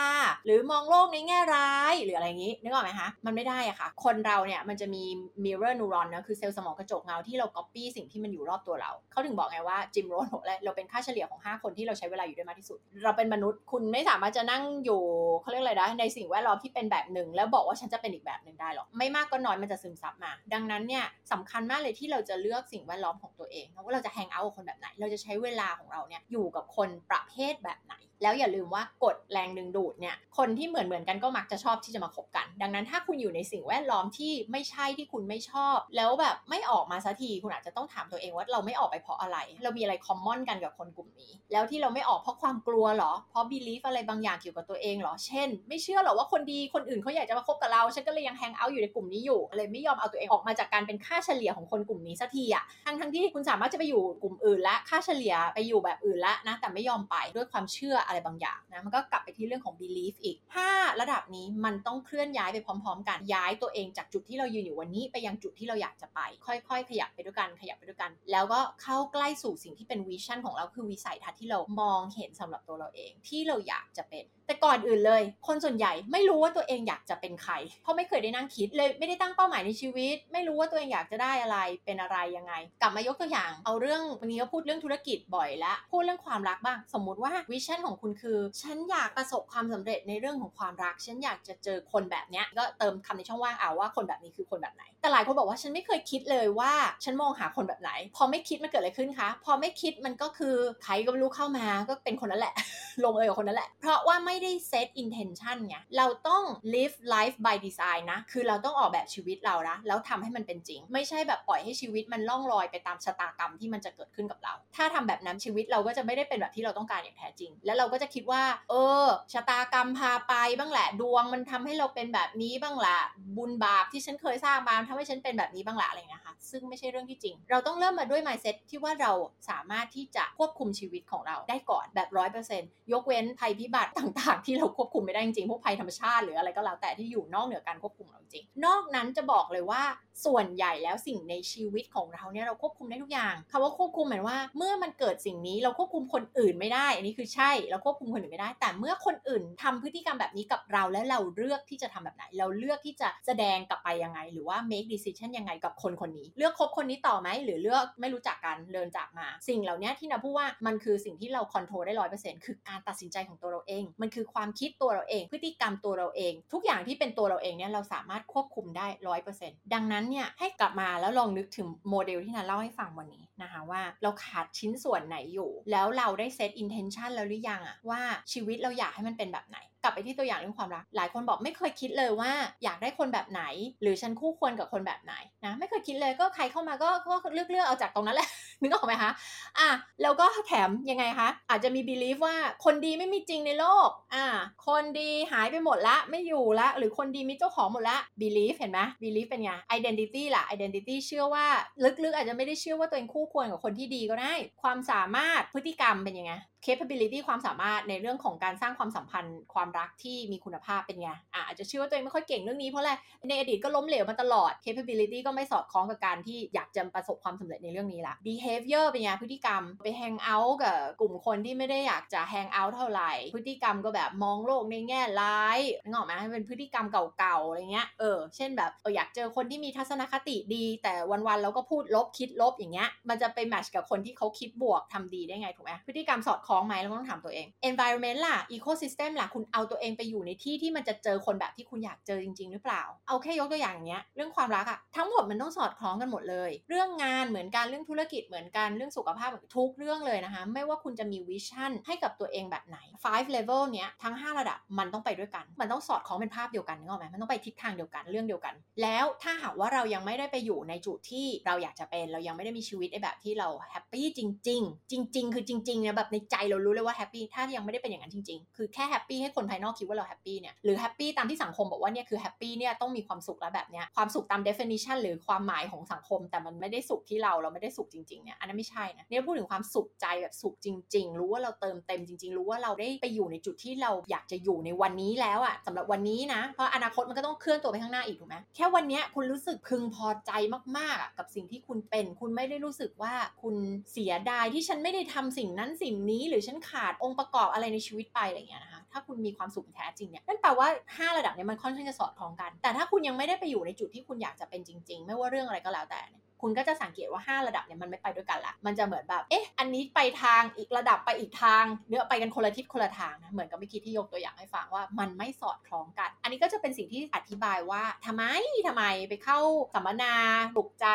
หรือมองโลกในแง่ร้ายหรืออะไรอย่างนี้นึกออกไหมคะมันไม่ได้อะค่ะ คนเราเนี่ยมันจะมี mirror neuron นะคือเซลสมองกระจกเงาที่เรา copy สิ่งที่มันอยู่รอบตัวเรา เขาถึงบอกไงว่า Jim Rohn บอกเลยเราเป็นค่าเฉลี่ยของ 5 คนที่เราใช้เวลาอยู่ด้วยมากที่สุด เราเป็นมนุษย์คุณไม่สามารถจะนั่งอยู่เขาเรียกอะไรนะในสิ่งแวดล้อมที่เป็นแบบหนึ่ง แล้วบอกว่าฉันจะเป็นอีกแบบหนึ่งได้หรอกไม่มากก็น้อยมันจะซึมซับมา ดังนั้นเนี่ยสำคัญมากเลยที่เราจะเลือกสิ่งแวดล้อมของตัวเองว่าเราจะ hang out กับคนแบบไหน เราจะใช้เวลาของเราเนี่ยอยู่กับคนประเภทแบบไหน แล้วอย่าลืมว่ากฎแรงดึงดูดเนี่ยคนที่เหมือนเหมือนกันก็มักจะชอบที่จะมาคบกัน ดังนั้นถ้าคุณอยู่ในสิ่งแวดล้อมที่ไม่ใช่ที่คุณไม่ชอบ แล้วแบบไม่ออกมาสักทีคุณอาจจะต้องถามตัวเองว่าเราไม่ออกไปเพราะอะไร เรามีอะไรคอมมอนกันกับคนกลุ่มนี้ แล้วที่เราไม่ออกเพราะความกลัวหรอ เพราะบีลีฟอะไรบางอย่างเกี่ยวกับตัวเองหรอ เช่น ไม่เชื่อหรอว่าคนดีคนอื่นเขาอยากจะมาคบกับเรา ฉันก็เลยยังแฮงเอาท์อยู่ในกลุ่มนี้อยู่เลยไม่ยอมเอาตัวเองออกมาจากการเป็นค่าเฉลี่ยของคนกลุ่มนี้สักทีอะทั้งทั้งที่คุณสามารถจะไปอยู่กลุ่มอื่นละค่าเฉลี่ยไปอยู่แบบอื่นละนะแต่ไม่ยอมไปด้วยความเชื่ออะไรบางอย่างนะมันก็กลับไปที่เรื่องของ belief อีก 5 ระดับนี้มันต้องเคลื่อนย้ายไปพร้อม ๆ กันย้ายตัวเองจากจุดที่เรายืนอยู่วันนี้ไปยังจุดที่เราอยากจะไป ค่อย ๆ ขยับไปด้วยกันขยับไปด้วยกัน แล้วก็เข้าใกล้สู่สิ่งที่เป็นวิชั่นของเราคือวิสัยทัศน์ที่เรามองเห็นสำหรับตัวเราเอง ที่เราอยากจะเป็น แต่ก่อนอื่นเลย คนส่วนใหญ่ไม่รู้ว่าตัวเองอยากจะเป็นใคร เพราะไม่เคยได้นั่งคิดเลยไม่ได้ตั้งเป้าหมายในชีวิต ไม่รู้ว่าตัวเองอยากจะได้อะไรเป็นอะไรยังไง กลับมายกตัวอย่าง เอาเรื่องวันนี้ก็พูดเรื่องธุรกิจบ่อยละพูดเรื่องความรักบ้าง สมมุติว่าวิชั่นของคุณคือ ฉันอยากประสบความสำเร็จในเรื่องของความรัก ฉันอยากจะเจอคนแบบเนี้ยก็เติมคำในช่องว่างเอาว่าคนแบบนี้คือคนแบบไหน แต่หลายคนบอกว่าฉันไม่เคยคิดเลยว่าฉันมองหาคนแบบไหน พอไม่คิดมันเกิดอะไรขึ้นคะพอไม่คิดมันก็คือใครก็ไม่รู้เข้ามาก็เป็นคนนั้นแหละ ลงเอยกับคนนั้นแหละ เพราะว่าไม่ได้เซตอิน intention ไงเราต้อง live life by design นะ คือเราต้องออกแบบชีวิตเรานะแล้วทำให้มันเป็นจริง ไม่ใช่แบบปล่อยให้ชีวิตมันล่องลอยไปตามชะตากรรมที่มันจะเกิดขึ้นกับเรา ถ้าทำแบบนั้นชีวิตเราก็จะไม่ได้เป็นแบบที่เราต้องการอย่างแท้จริง แล้วเราราก็จะคิดว่า เออชะตากรรมพาไปบ้างแหละ ดวงมันทำให้เราเป็นแบบนี้บ้างแหละบุญบาปที่ฉันเคยสร้างมาทำให้ฉันเป็นแบบนี้บ้างแหละอะไรเงี้ยค่ะซึ่งไม่ใช่เรื่องที่จริง เราต้องเริ่มมาด้วย mindset ที่ว่าเราสามารถที่จะควบคุมชีวิตของเราได้ก่อนแบบร้อยเปอร์เซ็นต์ยกเว้นภัยพิบัติต่างๆ ที่เราควบคุมไม่ได้จริงๆพวกภัยธรรมชาติหรืออะไรก็แล้วแต่ที่อยู่นอกเหนือการควบคุมเราจริง นอกนั้นจะบอกเลยว่าส่วนใหญ่แล้วสิ่งในชีวิตของเราเนี่ยเราควบคุมได้ทุกอย่างคำว่าควบคุมหมายว่า เมื่อมันเกิดสิ่งนี้เราควบคุมคนอื่นไม่ได้ อันนี้คือใช่เราควบคุมคนอื่นไม่ได้ แต่เมื่อคนอื่นทำพฤติกรรมแบบนี้กับเราและเราเลือกที่จะทำแบบไหน เราเลือกที่จะแสดงกลับไปยังไง หรือว่า make decision ยังไงกับคนคนนี้ เลือกคบคนนี้ต่อไหมหรือเลือกไม่รู้จักกันเดินจากมา สิ่งเหล่านี้ที่นาพูดว่ามันคือสิ่งที่เรา control ได้ร้อยเปอร์เซ็นต์คือการตัดสินใจของตัวเราเอง มันคือความคิดตัวเราเอง พฤติกรรมตัวเราเอง ทุกอย่างที่เป็นตัวเราเองเนี่ยเราสามารถควบคุมได้ร้อยเปอร์เซ็นต์ดังนั้นเนี่ยให้กลับมาแล้วลองนึกถึงโมเดลที่นาเล่าให้ฟังวันนี้นะคะว่าเราขาดชิ้นส่วนไหนอยู่ แล้วเราได้ set intention แล้วหรือยังอะว่าชีวิตเราอยากให้มันเป็นแบบไหน กลับไปที่ตัวอย่างเรื่องความรัก หลายคนบอกไม่เคยคิดเลยว่าอยากได้คนแบบไหน หรือฉันคู่ควรกับคนแบบไหนนะไม่เคยคิดเลยก็ใครเข้ามาก็ก็เลือกเลือกเอาจากตรงนั้นแหละ นึกออกไหมคะอะแล้วก็แถมยังไงคะอาจจะมี belief ว่าคนดีไม่มีจริงในโลกอะคนดีหายไปหมดละไม่อยู่ละหรือคนดีมีเจ้าของหมดละ belief เห็นไหม belief เป็นไง identity ล่ะ identity เชื่อว่าลึกๆ อาจจะไม่ได้เชื่อว่าตัวเองคู่ควรกับคนที่ดีก็ได้ ความสามารถพฤติกรรมเป็นยังไง capability ความสามารถในเรื่องของการสร้างความสัมพันธ์ความรักที่มีคุณภาพเป็นไงอะอาจจะเชื่อว่าตัวเองไม่ค่อยเก่งเรื่องนี้เพราะอะไรในอดีตก็ล้มเหลวมาตลอด capability ก็ไม่สอดคล้องกับการที่อยากจะประสบความสำเร็จในเรื่องนี้ละ behavior เป็นไงพฤติกรรมไป hang out กับกลุ่มคนที่ไม่ได้อยากจะ hang out เท่าไหร่ พฤติกรรมก็แบบมองโลกในแง่ร้ายนึกออกไหมเป็นพฤติกรรมเก่าๆอะไรเงี้ยเออเช่นแบบเอออยากเจอคนที่มีทัศนคติดี แต่วันๆเราก็พูดลบคิดลบอย่างเงี้ยมันจะไปแมทช์กับคนที่เขาคิดบวกทำดีได้ไงถูกไหมพฤติกรรมสอดคล้องไหมเราต้องถามตัวเอง environment ล่ะ ecosystem ล่ะคุณเอาตัวเองไปอยู่ในที่ที่มันจะเจอคนแบบที่คุณอยากเจอจริง ๆ หรือเปล่า เอาแค่ยกตัวอย่างเงี้ยเรื่องความรักอะทั้งหมดมันต้องสอดคล้องกันหมดเลย เรื่องงานเหมือนกันเรื่องธุรกิจเหมือนกันเรื่องสุขภาพทุกเรื่องเลยนะคะ ไม่ว่าคุณจะมีวิชั่นให้กับตัวเองแบบไหน five level เนี้ยทั้ง 5 ระดับมันต้องไปด้วยกัน มันต้องสอดคล้องเป็นภาพเดียวกันนึกออกไหมมันต้องไปทิศทางเดียวกันเรื่องเดียวกัน แล้วถ้าหากว่าเรายังไม่ได้ไปอยู่ในจุดที่เราอยากจะเป็นเรายังไม่ได้มีชีวิตในแบบที่เรา happy จริง ๆ จริง ๆ คือจริงๆนี่ยแบบในใจเรารู้เลยว่า happy ถ้ายังไม่ได้เป็นอย่างนั้นจริงๆ คือแค่ happy ให้คนภายนอกคิดว่าเรา happy เนี่ยหรือ happy ตามที่สังคมบอกว่าเนี่ยคือ happy เนี่ยต้องมีความสุขแล้วแบบเนี้ยความสุขตาม definition หรือความหมายของสังคม แต่มันไม่ได้สุขที่เราเราไม่ได้สุขจริงๆเนี่ยอันนั้นไม่ใช่นะเนี่ยพูดถึงความสุขใจแบบสุขจริง ๆ รู้ว่าเราเติมเต็มจริง ๆ รู้ว่าเราได้ไปอยู่ในจุดที่เราอยากจะอยู่ในวันนี้แล้วอะสำหรับวันนี้นะเพราะอนาคตมันก็ต้องเคลื่อนตัวไปข้างหน้าอีกถูกไหมแค่วันนี้คุณรู้สึกพึงพอใจมากๆกับสิ่งที่คุณเป็น คุณไม่ได้รู้สึกว่าคุณเสียดายที่ฉันไม่ได้ทำสิ่งนั้นสิ่งนี้หรือฉันขาดองค์ประกอบอะไรในชีวิตไปอะไรอย่างเงี้ยนะคะ ถ้าคุณมีความสุขแท้จริงเนี่ยนั่นแปลว่า 5 ระดับเนี่ยมันค่อนข้างจะสอดคล้องกัน แต่ถ้าคุณยังไม่ได้ไปอยู่ในจุดที่คุณอยากจะเป็นจริง ๆ ไม่ว่าเรื่องอะไรก็แล้วแต่คุณก็จะสังเกตว่า 5 ระดับเนี่ยมันไม่ไปด้วยกันละ มันจะเหมือนแบบ เอ๊ะ อันนี้ไปทางอีกระดับไปอีกทาง เนื้อไปกันคนละทิศคนละทางนะ เหมือนกับเมื่อกี้ที่ยกตัวอย่างให้ฟังว่ามันไม่สอดคล้องกัน อันนี้ก็จะเป็นสิ่งที่อธิบายว่าทำไมทำไมไปเข้าสัมมนาปลุกใจ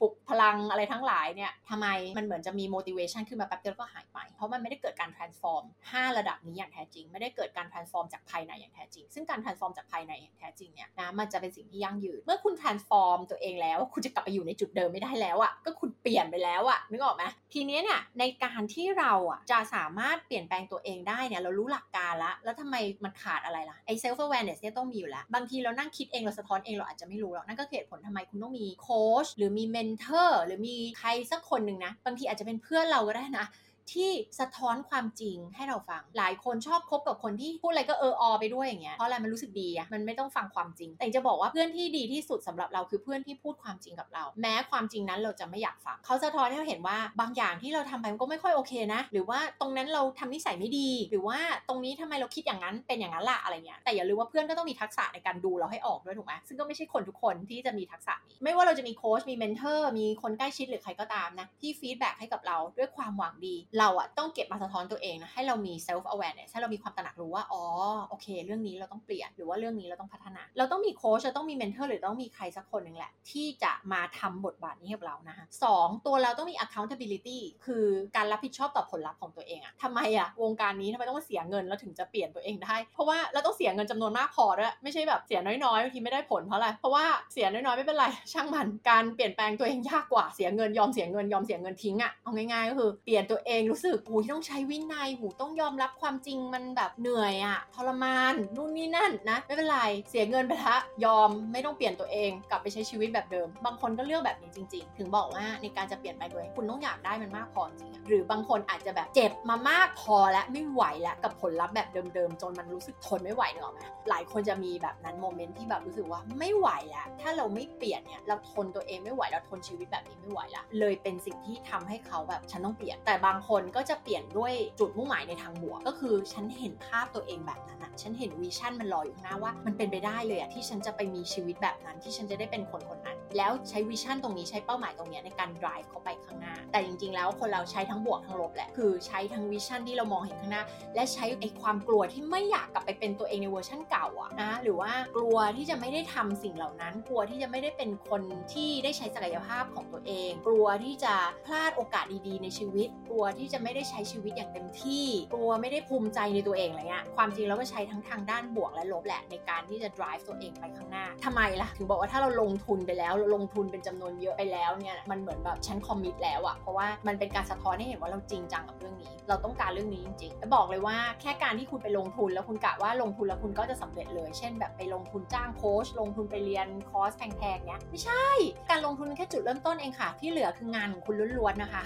ปลุกพลังอะไรทั้งหลายเนี่ยทำไมมันเหมือนจะมี motivation ขึ้นมาแป๊บเดียวก็หายไป เพราะมันไม่ได้เกิดการ transform 5 ระดับนี้อย่างแท้จริง ไม่ได้เกิดการ transform จากภายในอย่างแท้จริง ซึ่งการ transform จากภายในอย่างแท้จริงเนี่ยนะมันจะเป็นสิ่งที่ยั่งยืน เมื่อคุณ transform ตัวเองแล้ว คุณจะกลับไปอยู่ในจุดเดิมไม่ได้แล้วอะก็คุณเปลี่ยนไปแล้วอะนึกออกไหมทีนี้เนี่ยในการที่เราอะจะสามารถเปลี่ยนแปลงตัวเองได้เนี่ยเรารู้หลักการละ แล้วทำไมมันขาดอะไรล่ะไอ้ self awareness เนี่ยต้องมีอยู่แล้ว บางทีเรานั่งคิดเองเราสะท้อนเองเราอาจจะไม่รู้หรอกนั่นก็เหตุผลทำไมคุณต้องมีโค้ชหรือมีเมนเทอร์หรือมีใครสักคนหนึ่งนะบางทีอาจจะเป็นเพื่อนเราก็ได้นะ ที่สะท้อนความจริงให้เราฟัง หลายคนชอบคบกับคนที่พูดอะไรก็เอออไปด้วยอย่างเงี้ย เพราะอะไรมันรู้สึกดีอะมันไม่ต้องฟังความจริง แต่จะบอกว่าเพื่อนที่ดีที่สุดสำหรับเราคือเพื่อนที่พูดความจริงกับเรา แม้ความจริงนั้นเราจะไม่อยากฟัง เขาสะท้อนให้เราเห็นว่าบางอย่างที่เราทำไปมันก็ไม่ค่อยโอเคนะ หรือว่าตรงนั้นเราทำนิสัยไม่ดี หรือว่าตรงนี้ทำไมเราคิดอย่างนั้นเป็นอย่างนั้นละอะไรเงี้ย แต่อย่าลืมว่าเพื่อนก็ต้องมีทักษะในการดูเราให้ออกด้วยถูกไหมซึ่งก็ไม่ใช่คนทุกคนที่จะมีทักษะนี้ ไม่ว่าเราจะมีโค้ช มี mentor มีคนใกล้ชิดหรือใครก็ตามนะที่ feedback ให้กับเราด้วยความหวังดีเราอะต้องเก็บมาสะท้อนตัวเองนะให้เรามี self awareness ให้เรามีความตระหนักรู้ว่าอ๋อโอเค เรื่องนี้เราต้องเปลี่ยนหรือว่าเรื่องนี้เราต้องพัฒนา เราต้องมีโค้ชเราต้องมี mentor หรือต้องมีใครสักคนหนึ่งแหละ ที่จะมาทำบทบาทนี้ให้กับเรานะคะสองตัวเราต้องมี accountability คือการรับผิดชอบต่อผลลัพธ์ของตัวเองอะทำไมอะวงการนี้ทำไมต้องมาเสียเงินแล้วถึงจะเปลี่ยนตัวเองได้ เพราะว่าเราต้องเสียเงินจำนวนมากพอด้วยไม่ใช่แบบเสียน้อยๆบางทีไม่ได้ผลเพราะอะไรเพราะว่าเสียน้อยๆไม่เป็นไรช่างมันการเปลี่ยนแปลงตัวเองยากกว่าเสียเงินยอมเสียเงินยอมเสียเงินทิ้งอะเอาง่ายๆก็คือเปลี่ยนตัวเองรู้สึกหูที่ต้องใช้วินัยหูต้องยอมรับความจริงมันแบบเหนื่อยอะทรมานนู่นนี่นั่นนะไม่เป็นไรเสียเงินไปละยอมไม่ต้องเปลี่ยนตัวเองกลับไปใช้ชีวิตแบบเดิม บางคนก็เลือกแบบนี้จริง ๆ ถึงบอกว่าในการจะเปลี่ยนแปลงตัวเองคุณต้องอยากได้มันมากพอจริงหรือบางคนอาจจะแบบเจ็บมามากพอและไม่ไหวแล้วกับผลลัพธ์แบบเดิมๆจนมันรู้สึกทนไม่ไหวเนอะไหมหลายคนจะมีแบบนั้น moment ที่แบบรู้สึกว่าไม่ไหวแล้วถ้าเราไม่เปลี่ยนเนี่ยเราทนตัวเองไม่ไหวเราทนชีวิตแบบนี้ไม่ไหวละเลยเป็นสิ่งที่ทำให้เขาแบบฉันต้องเปลี่ยนแต่บางคนก็จะเปลี่ยนด้วยจุดมุ่งหมายในทางบวก ก็คือฉันเห็นภาพตัวเองแบบนั้นอะฉันเห็น vision มันลอยอยู่ข้างหน้าว่า มันเป็นไปได้เลยอะที่ฉันจะไปมีชีวิตแบบนั้นที่ฉันจะได้เป็นคนคนนั้น แล้วใช้ vision ตรงนี้ใช้เป้าหมายตรงนี้ในการ drive เขาไปข้างหน้า แต่จริง ๆ แล้วคนเราใช้ทั้งบวกทั้งลบแหละคือใช้ทั้ง vision ที่เรามองเห็นข้างหน้า และใช้ไอ้ความกลัวที่ไม่อยากกลับไปเป็นตัวเองในเวอร์ชั่นเก่าอะนะหรือว่ากลัวที่จะไม่ได้ทำสิ่งเหล่านั้น กลัวที่จะไม่ได้เป็นคนที่ได้ใช้ศักยภาพของตัวเอง กลัวที่จะพลาดโอกาสดีๆ ในชีวิต กลัวที่จะไม่ได้ใช้ชีวิตอย่างเต็มที่ กลัวไม่ได้ภูมิใจในตัวเองอะไรเงี้ยความจริงแล้วก็ใช้ทั้งทางด้านบวกและลบแหละในการที่จะ drive ตัวเองไปข้างหน้าทำไมล่ะ ถึงบอกว่าถ้าเราลงทุนไปแล้วลงทุนเป็นจำนวนเยอะไปแล้วเนี่ยมันเหมือนแบบฉันคอมมิตแล้วอะเพราะว่ามันเป็นการสะท้อนให้เห็นว่าเราจริงจังกับเรื่องนี้ เราต้องการเรื่องนี้จริงๆและบอกเลยว่าแค่การที่คุณไปลงทุนแล้วคุณกะว่าลงทุนแล้วคุณก็จะสำเร็จเลย เช่น แบบไปลงทุนจ้างโค้ชลงทุนไปเรียนคอร์สแพงๆเนี้ยไม่ใช่ การลงทุนแค่จุดเริ่มต้นเองค่ะ ที่เหลือคืองานของคุณล้วนๆนะคะ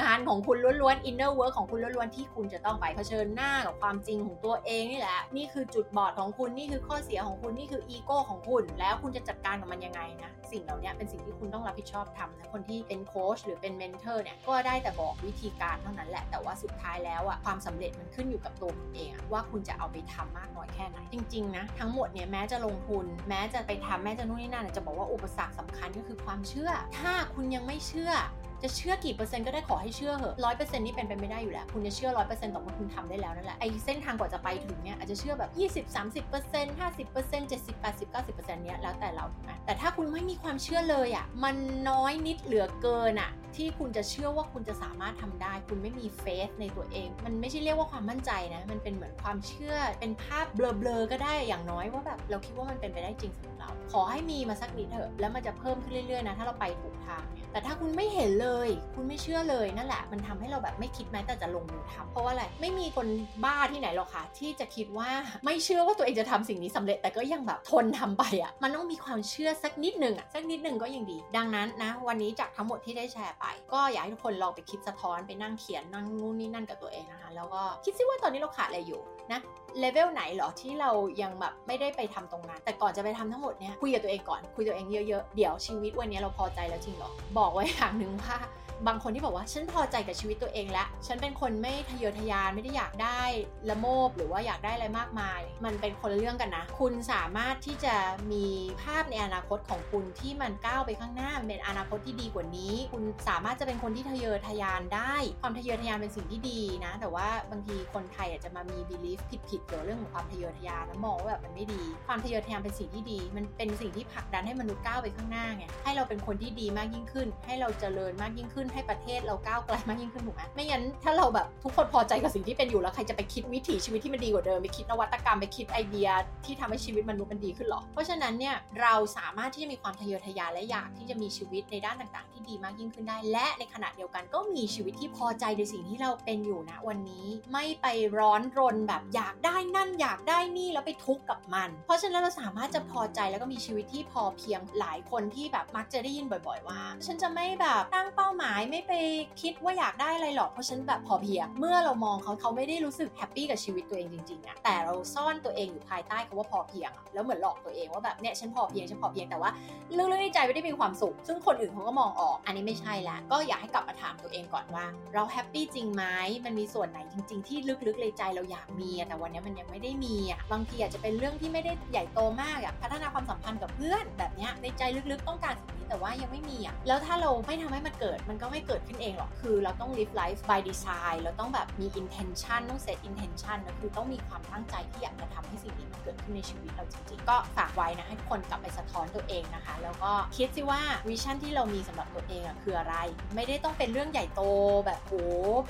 งานของคุณล้วนๆ inner work ของคุณล้วนๆ ที่คุณจะต้องไปเผชิญหน้ากับความจริงของตัวเองนี่แหละ นี่คือจุดบอดของคุณ นี่คือข้อเสียของคุณ นี่คืออีโก้ของคุณ แล้วคุณจะจัดการกับมันยังไงนะสิ่งเหล่านี้เป็นสิ่งที่คุณต้องรับผิดชอบทำนะคนที่เป็นโค้ชหรือเป็น mentor เนี่ยก็ได้แต่บอกวิธีการเท่านั้นแหละ แต่ว่าสุดท้ายแล้วอะความสำเร็จมันขึ้นอยู่กับตัวคุณเองว่าคุณจะเอาไปทำมากน้อยแค่ไหน จริงๆนะทั้งหมดเนี่ยแม้จะลงทุน แม้จะไปทำแม้จะนู่นนี่นั่นจะบอกว่าอุปสรรคสำคัญก็คือความเชื่อ ถ้าคุณยังไม่เชื่อจะเชื่อกี่เปอร์เซ็นต์ก็ได้ขอให้เชื่อเหอะร้อยเปอร์เซ็นต์นี่เป็นไปไม่ได้อยู่แล้ว คุณจะเชื่อร้อยเปอร์เซ็นต์ต่อเมื่อคุณทำได้แล้วนั่นแหละไอ้เส้นทางกว่าจะไปถึงเนี่ยอาจจะเชื่อแบบยี่สิบสามสิบเปอร์เซ็นต์ห้าสิบเปอร์เซ็นต์เจ็ดสิบแปดสิบเก้าสิบเปอร์เซ็นต์เนี้ยแล้วแต่เราถูกไหมแต่ถ้าคุณไม่มีความเชื่อเลยอะมันน้อยนิดเหลือเกินอะที่คุณจะเชื่อว่าคุณจะสามารถทำได้ คุณไม่มีเฟสในตัวเอง มันไม่ใช่เรียกว่าความมั่นใจนะ มันเป็นเหมือนความเชื่อ เป็นภาพเบลอๆก็ได้อย่างน้อยว่าแบบเราคิดว่ามันเป็นไปได้จริงสำหรับเรา ขอให้มีมาสักนิดเถอะ แล้วมันจะเพิ่มขึ้นเรื่อยๆนะ ถ้าเราไปถูกทางเนี่ยแต่ถ้าคุณไม่เห็นเลยคุณไม่เชื่อเลยนั่นแหละ มันทำให้เราแบบไม่คิดแม้แต่จะลงมือทำเพราะว่าอะไรไม่มีคนบ้าที่ไหนหรอกค่ะที่จะคิดว่าไม่เชื่อว่าตัวเองจะทำสิ่งนี้สำเร็จ แต่ก็ยังแบบทนทำไปอะ่ะมันต้องมีความเชื่อสักนิดหนึ่งอะ่ะสักนิดหนึ่งก็ยังดี ดังนั้นนะ วันนี้จากทั้งหมดที่ได้แชร์ไป ก็อยากให้ทุกคนลองไปคิดสะท้อนไปนั่งเขียนนั่งนู่นนี่นั่นกับตัวเองนะคะ แล้วก็คิดซิว่าตอนนี้เราขาดอะไรอยู่ นะเลเวลไหนเหรอที่เรายังแบบไม่ได้ไปทำตรงนั้น แต่ก่อนจะไปทำทั้งหมดเนี้ยคุยกับตัวเองก่อนคุยตัวเองเยอะๆ เดี๋ยวชีวิตวันนี้เราพอใจแล้วจริงเหรอ บอกไว้อย่างหนึ่งว่า บางคนที่บอกว่าฉันพอใจกับชีวิตตัวเองแล้ว ฉันเป็นคนไม่ทะเยอทะยานไม่ได้อยากได้ละโมบหรือว่าอยากได้อะไรมากมาย มันเป็นคนละเรื่องกันนะ คุณสามารถที่จะมีภาพในอนาคตของคุณที่มันก้าวไปข้างหน้าเป็นอนาคตที่ดีกว่านี้ คุณสามารถจะเป็นคนที่ทะเยอทะยานได้ ความทะเยอทะยานเป็นสิ่งที่ดีนะ แต่ว่าบางทีคนไทยอาจจะมามี belief ผิดๆเกี่ยวกับเรื่องของความทะเยอทะยานนะมองว่าแบบมันไม่ดี ความทะเยอทะยานเป็นสิ่งที่ดี มันเป็นสิ่งที่ผลักดันให้มนุษย์ก้าวไปข้างหน้าไงให้เราเป็นคนที่ดีมากยิ่งขึ้น ให้เราเจริญมากยิ่งขึ้นให้ประเทศเราก้าวไกลมากยิ่งขึ้นถูกไหมไม่งั้นถ้าเราแบบทุกคนพอใจกับสิ่งที่เป็นอยู่แล้วใครจะไปคิดวิถีชีวิตที่มันดีกว่าเดิมไปคิดนวัตกรรมไปคิดไอเดียที่ทำให้ชีวิตมนุษย์มันดีขึ้นหรอ เพราะฉะนั้นเนี่ยเราสามารถที่จะมีความทะเยอทะยานและอยากที่จะมีชีวิตในด้านต่างๆ ที่ดีมากยิ่งขึ้นได้ และในขณะเดียวกันก็มีชีวิตที่พอใจในสิ่งที่เราเป็นอยู่นะวันนี้ไม่ไปร้อนรนแบบอยากได้ได้นั่นอยากได้นี่แล้วไปทุกข์กับมัน เพราะฉะนั้นเราสามารถจะพอใจแล้วก็มีชีวิตที่พอเพียงหลายคนที่แบบมักจะได้ยินบ่อย ๆ ว่า ฉันจะไม่แบบตั้งเป้าหมายไม่ไปคิดว่าอยากได้อะไรหรอกเพราะฉันแบบพอเพียงเมื่อเรามองเขาเขาไม่ได้รู้สึก happy กับชีวิตตัวเองจริงๆอะแต่เราซ่อนตัวเองอยู่ภายใต้คำว่าพอเพียงอะแล้วเหมือนหลอกตัวเองว่าแบบเนี่ยฉันพอเพียงฉันพอเพียงแต่ว่าลึกๆในใจไม่ได้มีความสุข ซึ่งคนอื่นเขาก็มองออก อันนี้ไม่ใช่ละก็อยากให้กลับมาถามตัวเองก่อนว่า เราแฮปปี้จริงไหมมันมีส่วนไหนจริง ๆ ที่ลึกๆในใจเราอยากมีแต่วันนี้มันยังไม่ได้มีอะบางทีอาจจะเป็นเรื่องที่ไม่ได้ใหญ่โตมากอะพัฒนาความสัมพันธ์กับเพื่อนแบบเนี้ยในใจลึกๆต้องการสิ่งนี้แต่ว่ายังไม่มีอะแล้วถ้าเราไม่ทำให้มันเกิดมันกไม่เกิดขึ้นเองหรอก คือเราต้อง live life by design เราต้องแบบมี intention ต้อง set intention นะคือต้องมีความตั้งใจที่อยากจะทำให้สิ่งนี้มันเกิดขึ้นในชีวิตเราจริงๆ ก็ฝากไว้นะให้คนกลับไปสะท้อนตัวเองนะคะ แล้วก็คิดสิว่าวิชั่นที่เรามีสำหรับตัวเองอะคืออะไร ไม่ได้ต้องเป็นเรื่องใหญ่โตแบบโอ้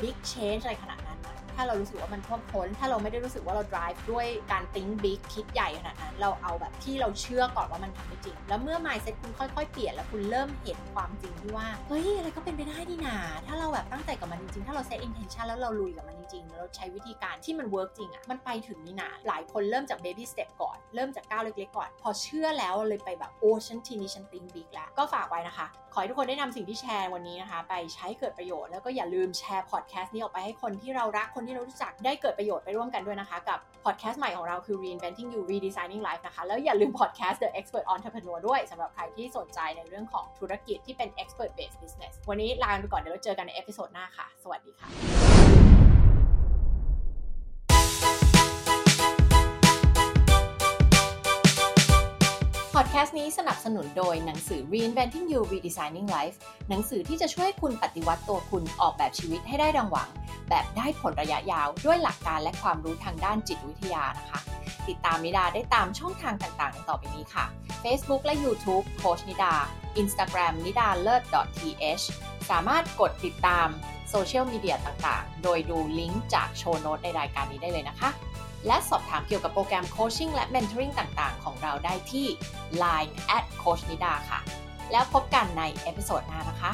big change อะไรขนาดนั้น ถ้าเรารู้สึกว่ามันท่วมท้น ถ้าเราไม่ได้รู้สึกว่าเรา drive ด้วยการ think big คิดใหญ่ขนาดนั้น เราเอาแบบที่เราเชื่อก่อนว่ามันทำได้จริง แล้วเมื่อ mindset คุณค่อยๆ เปลี่ยนแล้วคุณเริ่มเห็นความจริงที่ว่า เฮ้ย อะไรก็เป็นไปได้นี่นาถ้าเราแบบตั้งใจกับมันจริงๆ ถ้าเรา set intention แล้วเราลุยกับมันจริงๆแล้วเราใช้วิธีการที่มัน work จริงอะมันไปถึงนี่นาหลายคนเริ่มจาก baby step ก่อน เริ่มจากก้าวเล็กๆ ก่อน พอเชื่อแล้วเลยไปแบบ โอ้ ฉันทีนี้ฉัน think big แล้ว ก็ฝากไว้นะคะ ขอให้ทุกคนได้นำสิ่งที่แชร์วันนี้นะคะ ไปใช้เกิดประโยชน์ แล้วก็อย่าลืมแชร์พอดแคสต์นี้ออกไปให้คนที่เรารักคนที่เรารู้จักได้เกิดประโยชน์ไปร่วมกันด้วยนะคะ กับพอดแคสต์ใหม่ของเราคือ reinventing you redesigning life นะคะ แล้วอย่าลืมพอดแคสต์ the expert entrepreneur ด้วยสำหรับใครที่สนใจในเรื่องของธุรกิจที่เป็น expert based business วันนี้ลาไปก่อนเดี๋ยวเราเจอกันใน episode หน้าค่ะ สวัสดีค่ะ พอดแคสต์นี้สนับสนุนโดยหนังสือ Reinventing You Redesigning Life หนังสือที่จะช่วยคุณปฏิวัติตัวคุณออกแบบชีวิตให้ได้ดังหวัง แบบได้ผลระยะยาวด้วยหลักการและความรู้ทางด้านจิตวิทยานะคะ ติดตามนิดาได้ตามช่องทางต่างๆ ต่อไปนี้ค่ะ Facebook และ YouTube โคชนิดา Instagram นิดาเลิศ .th สามารถกดติดตามโซเชียลมีเดียต่างๆ โดยดูลิงก์จากโชว์โน้ตในรายการนี้ได้เลยนะคะ และสอบถามเกี่ยวกับโปรแกรม coaching และ mentoring ต่างๆ ของเราได้ที่ Line at coach nida ค่ะ แล้วพบกันใน episode หน้านะคะ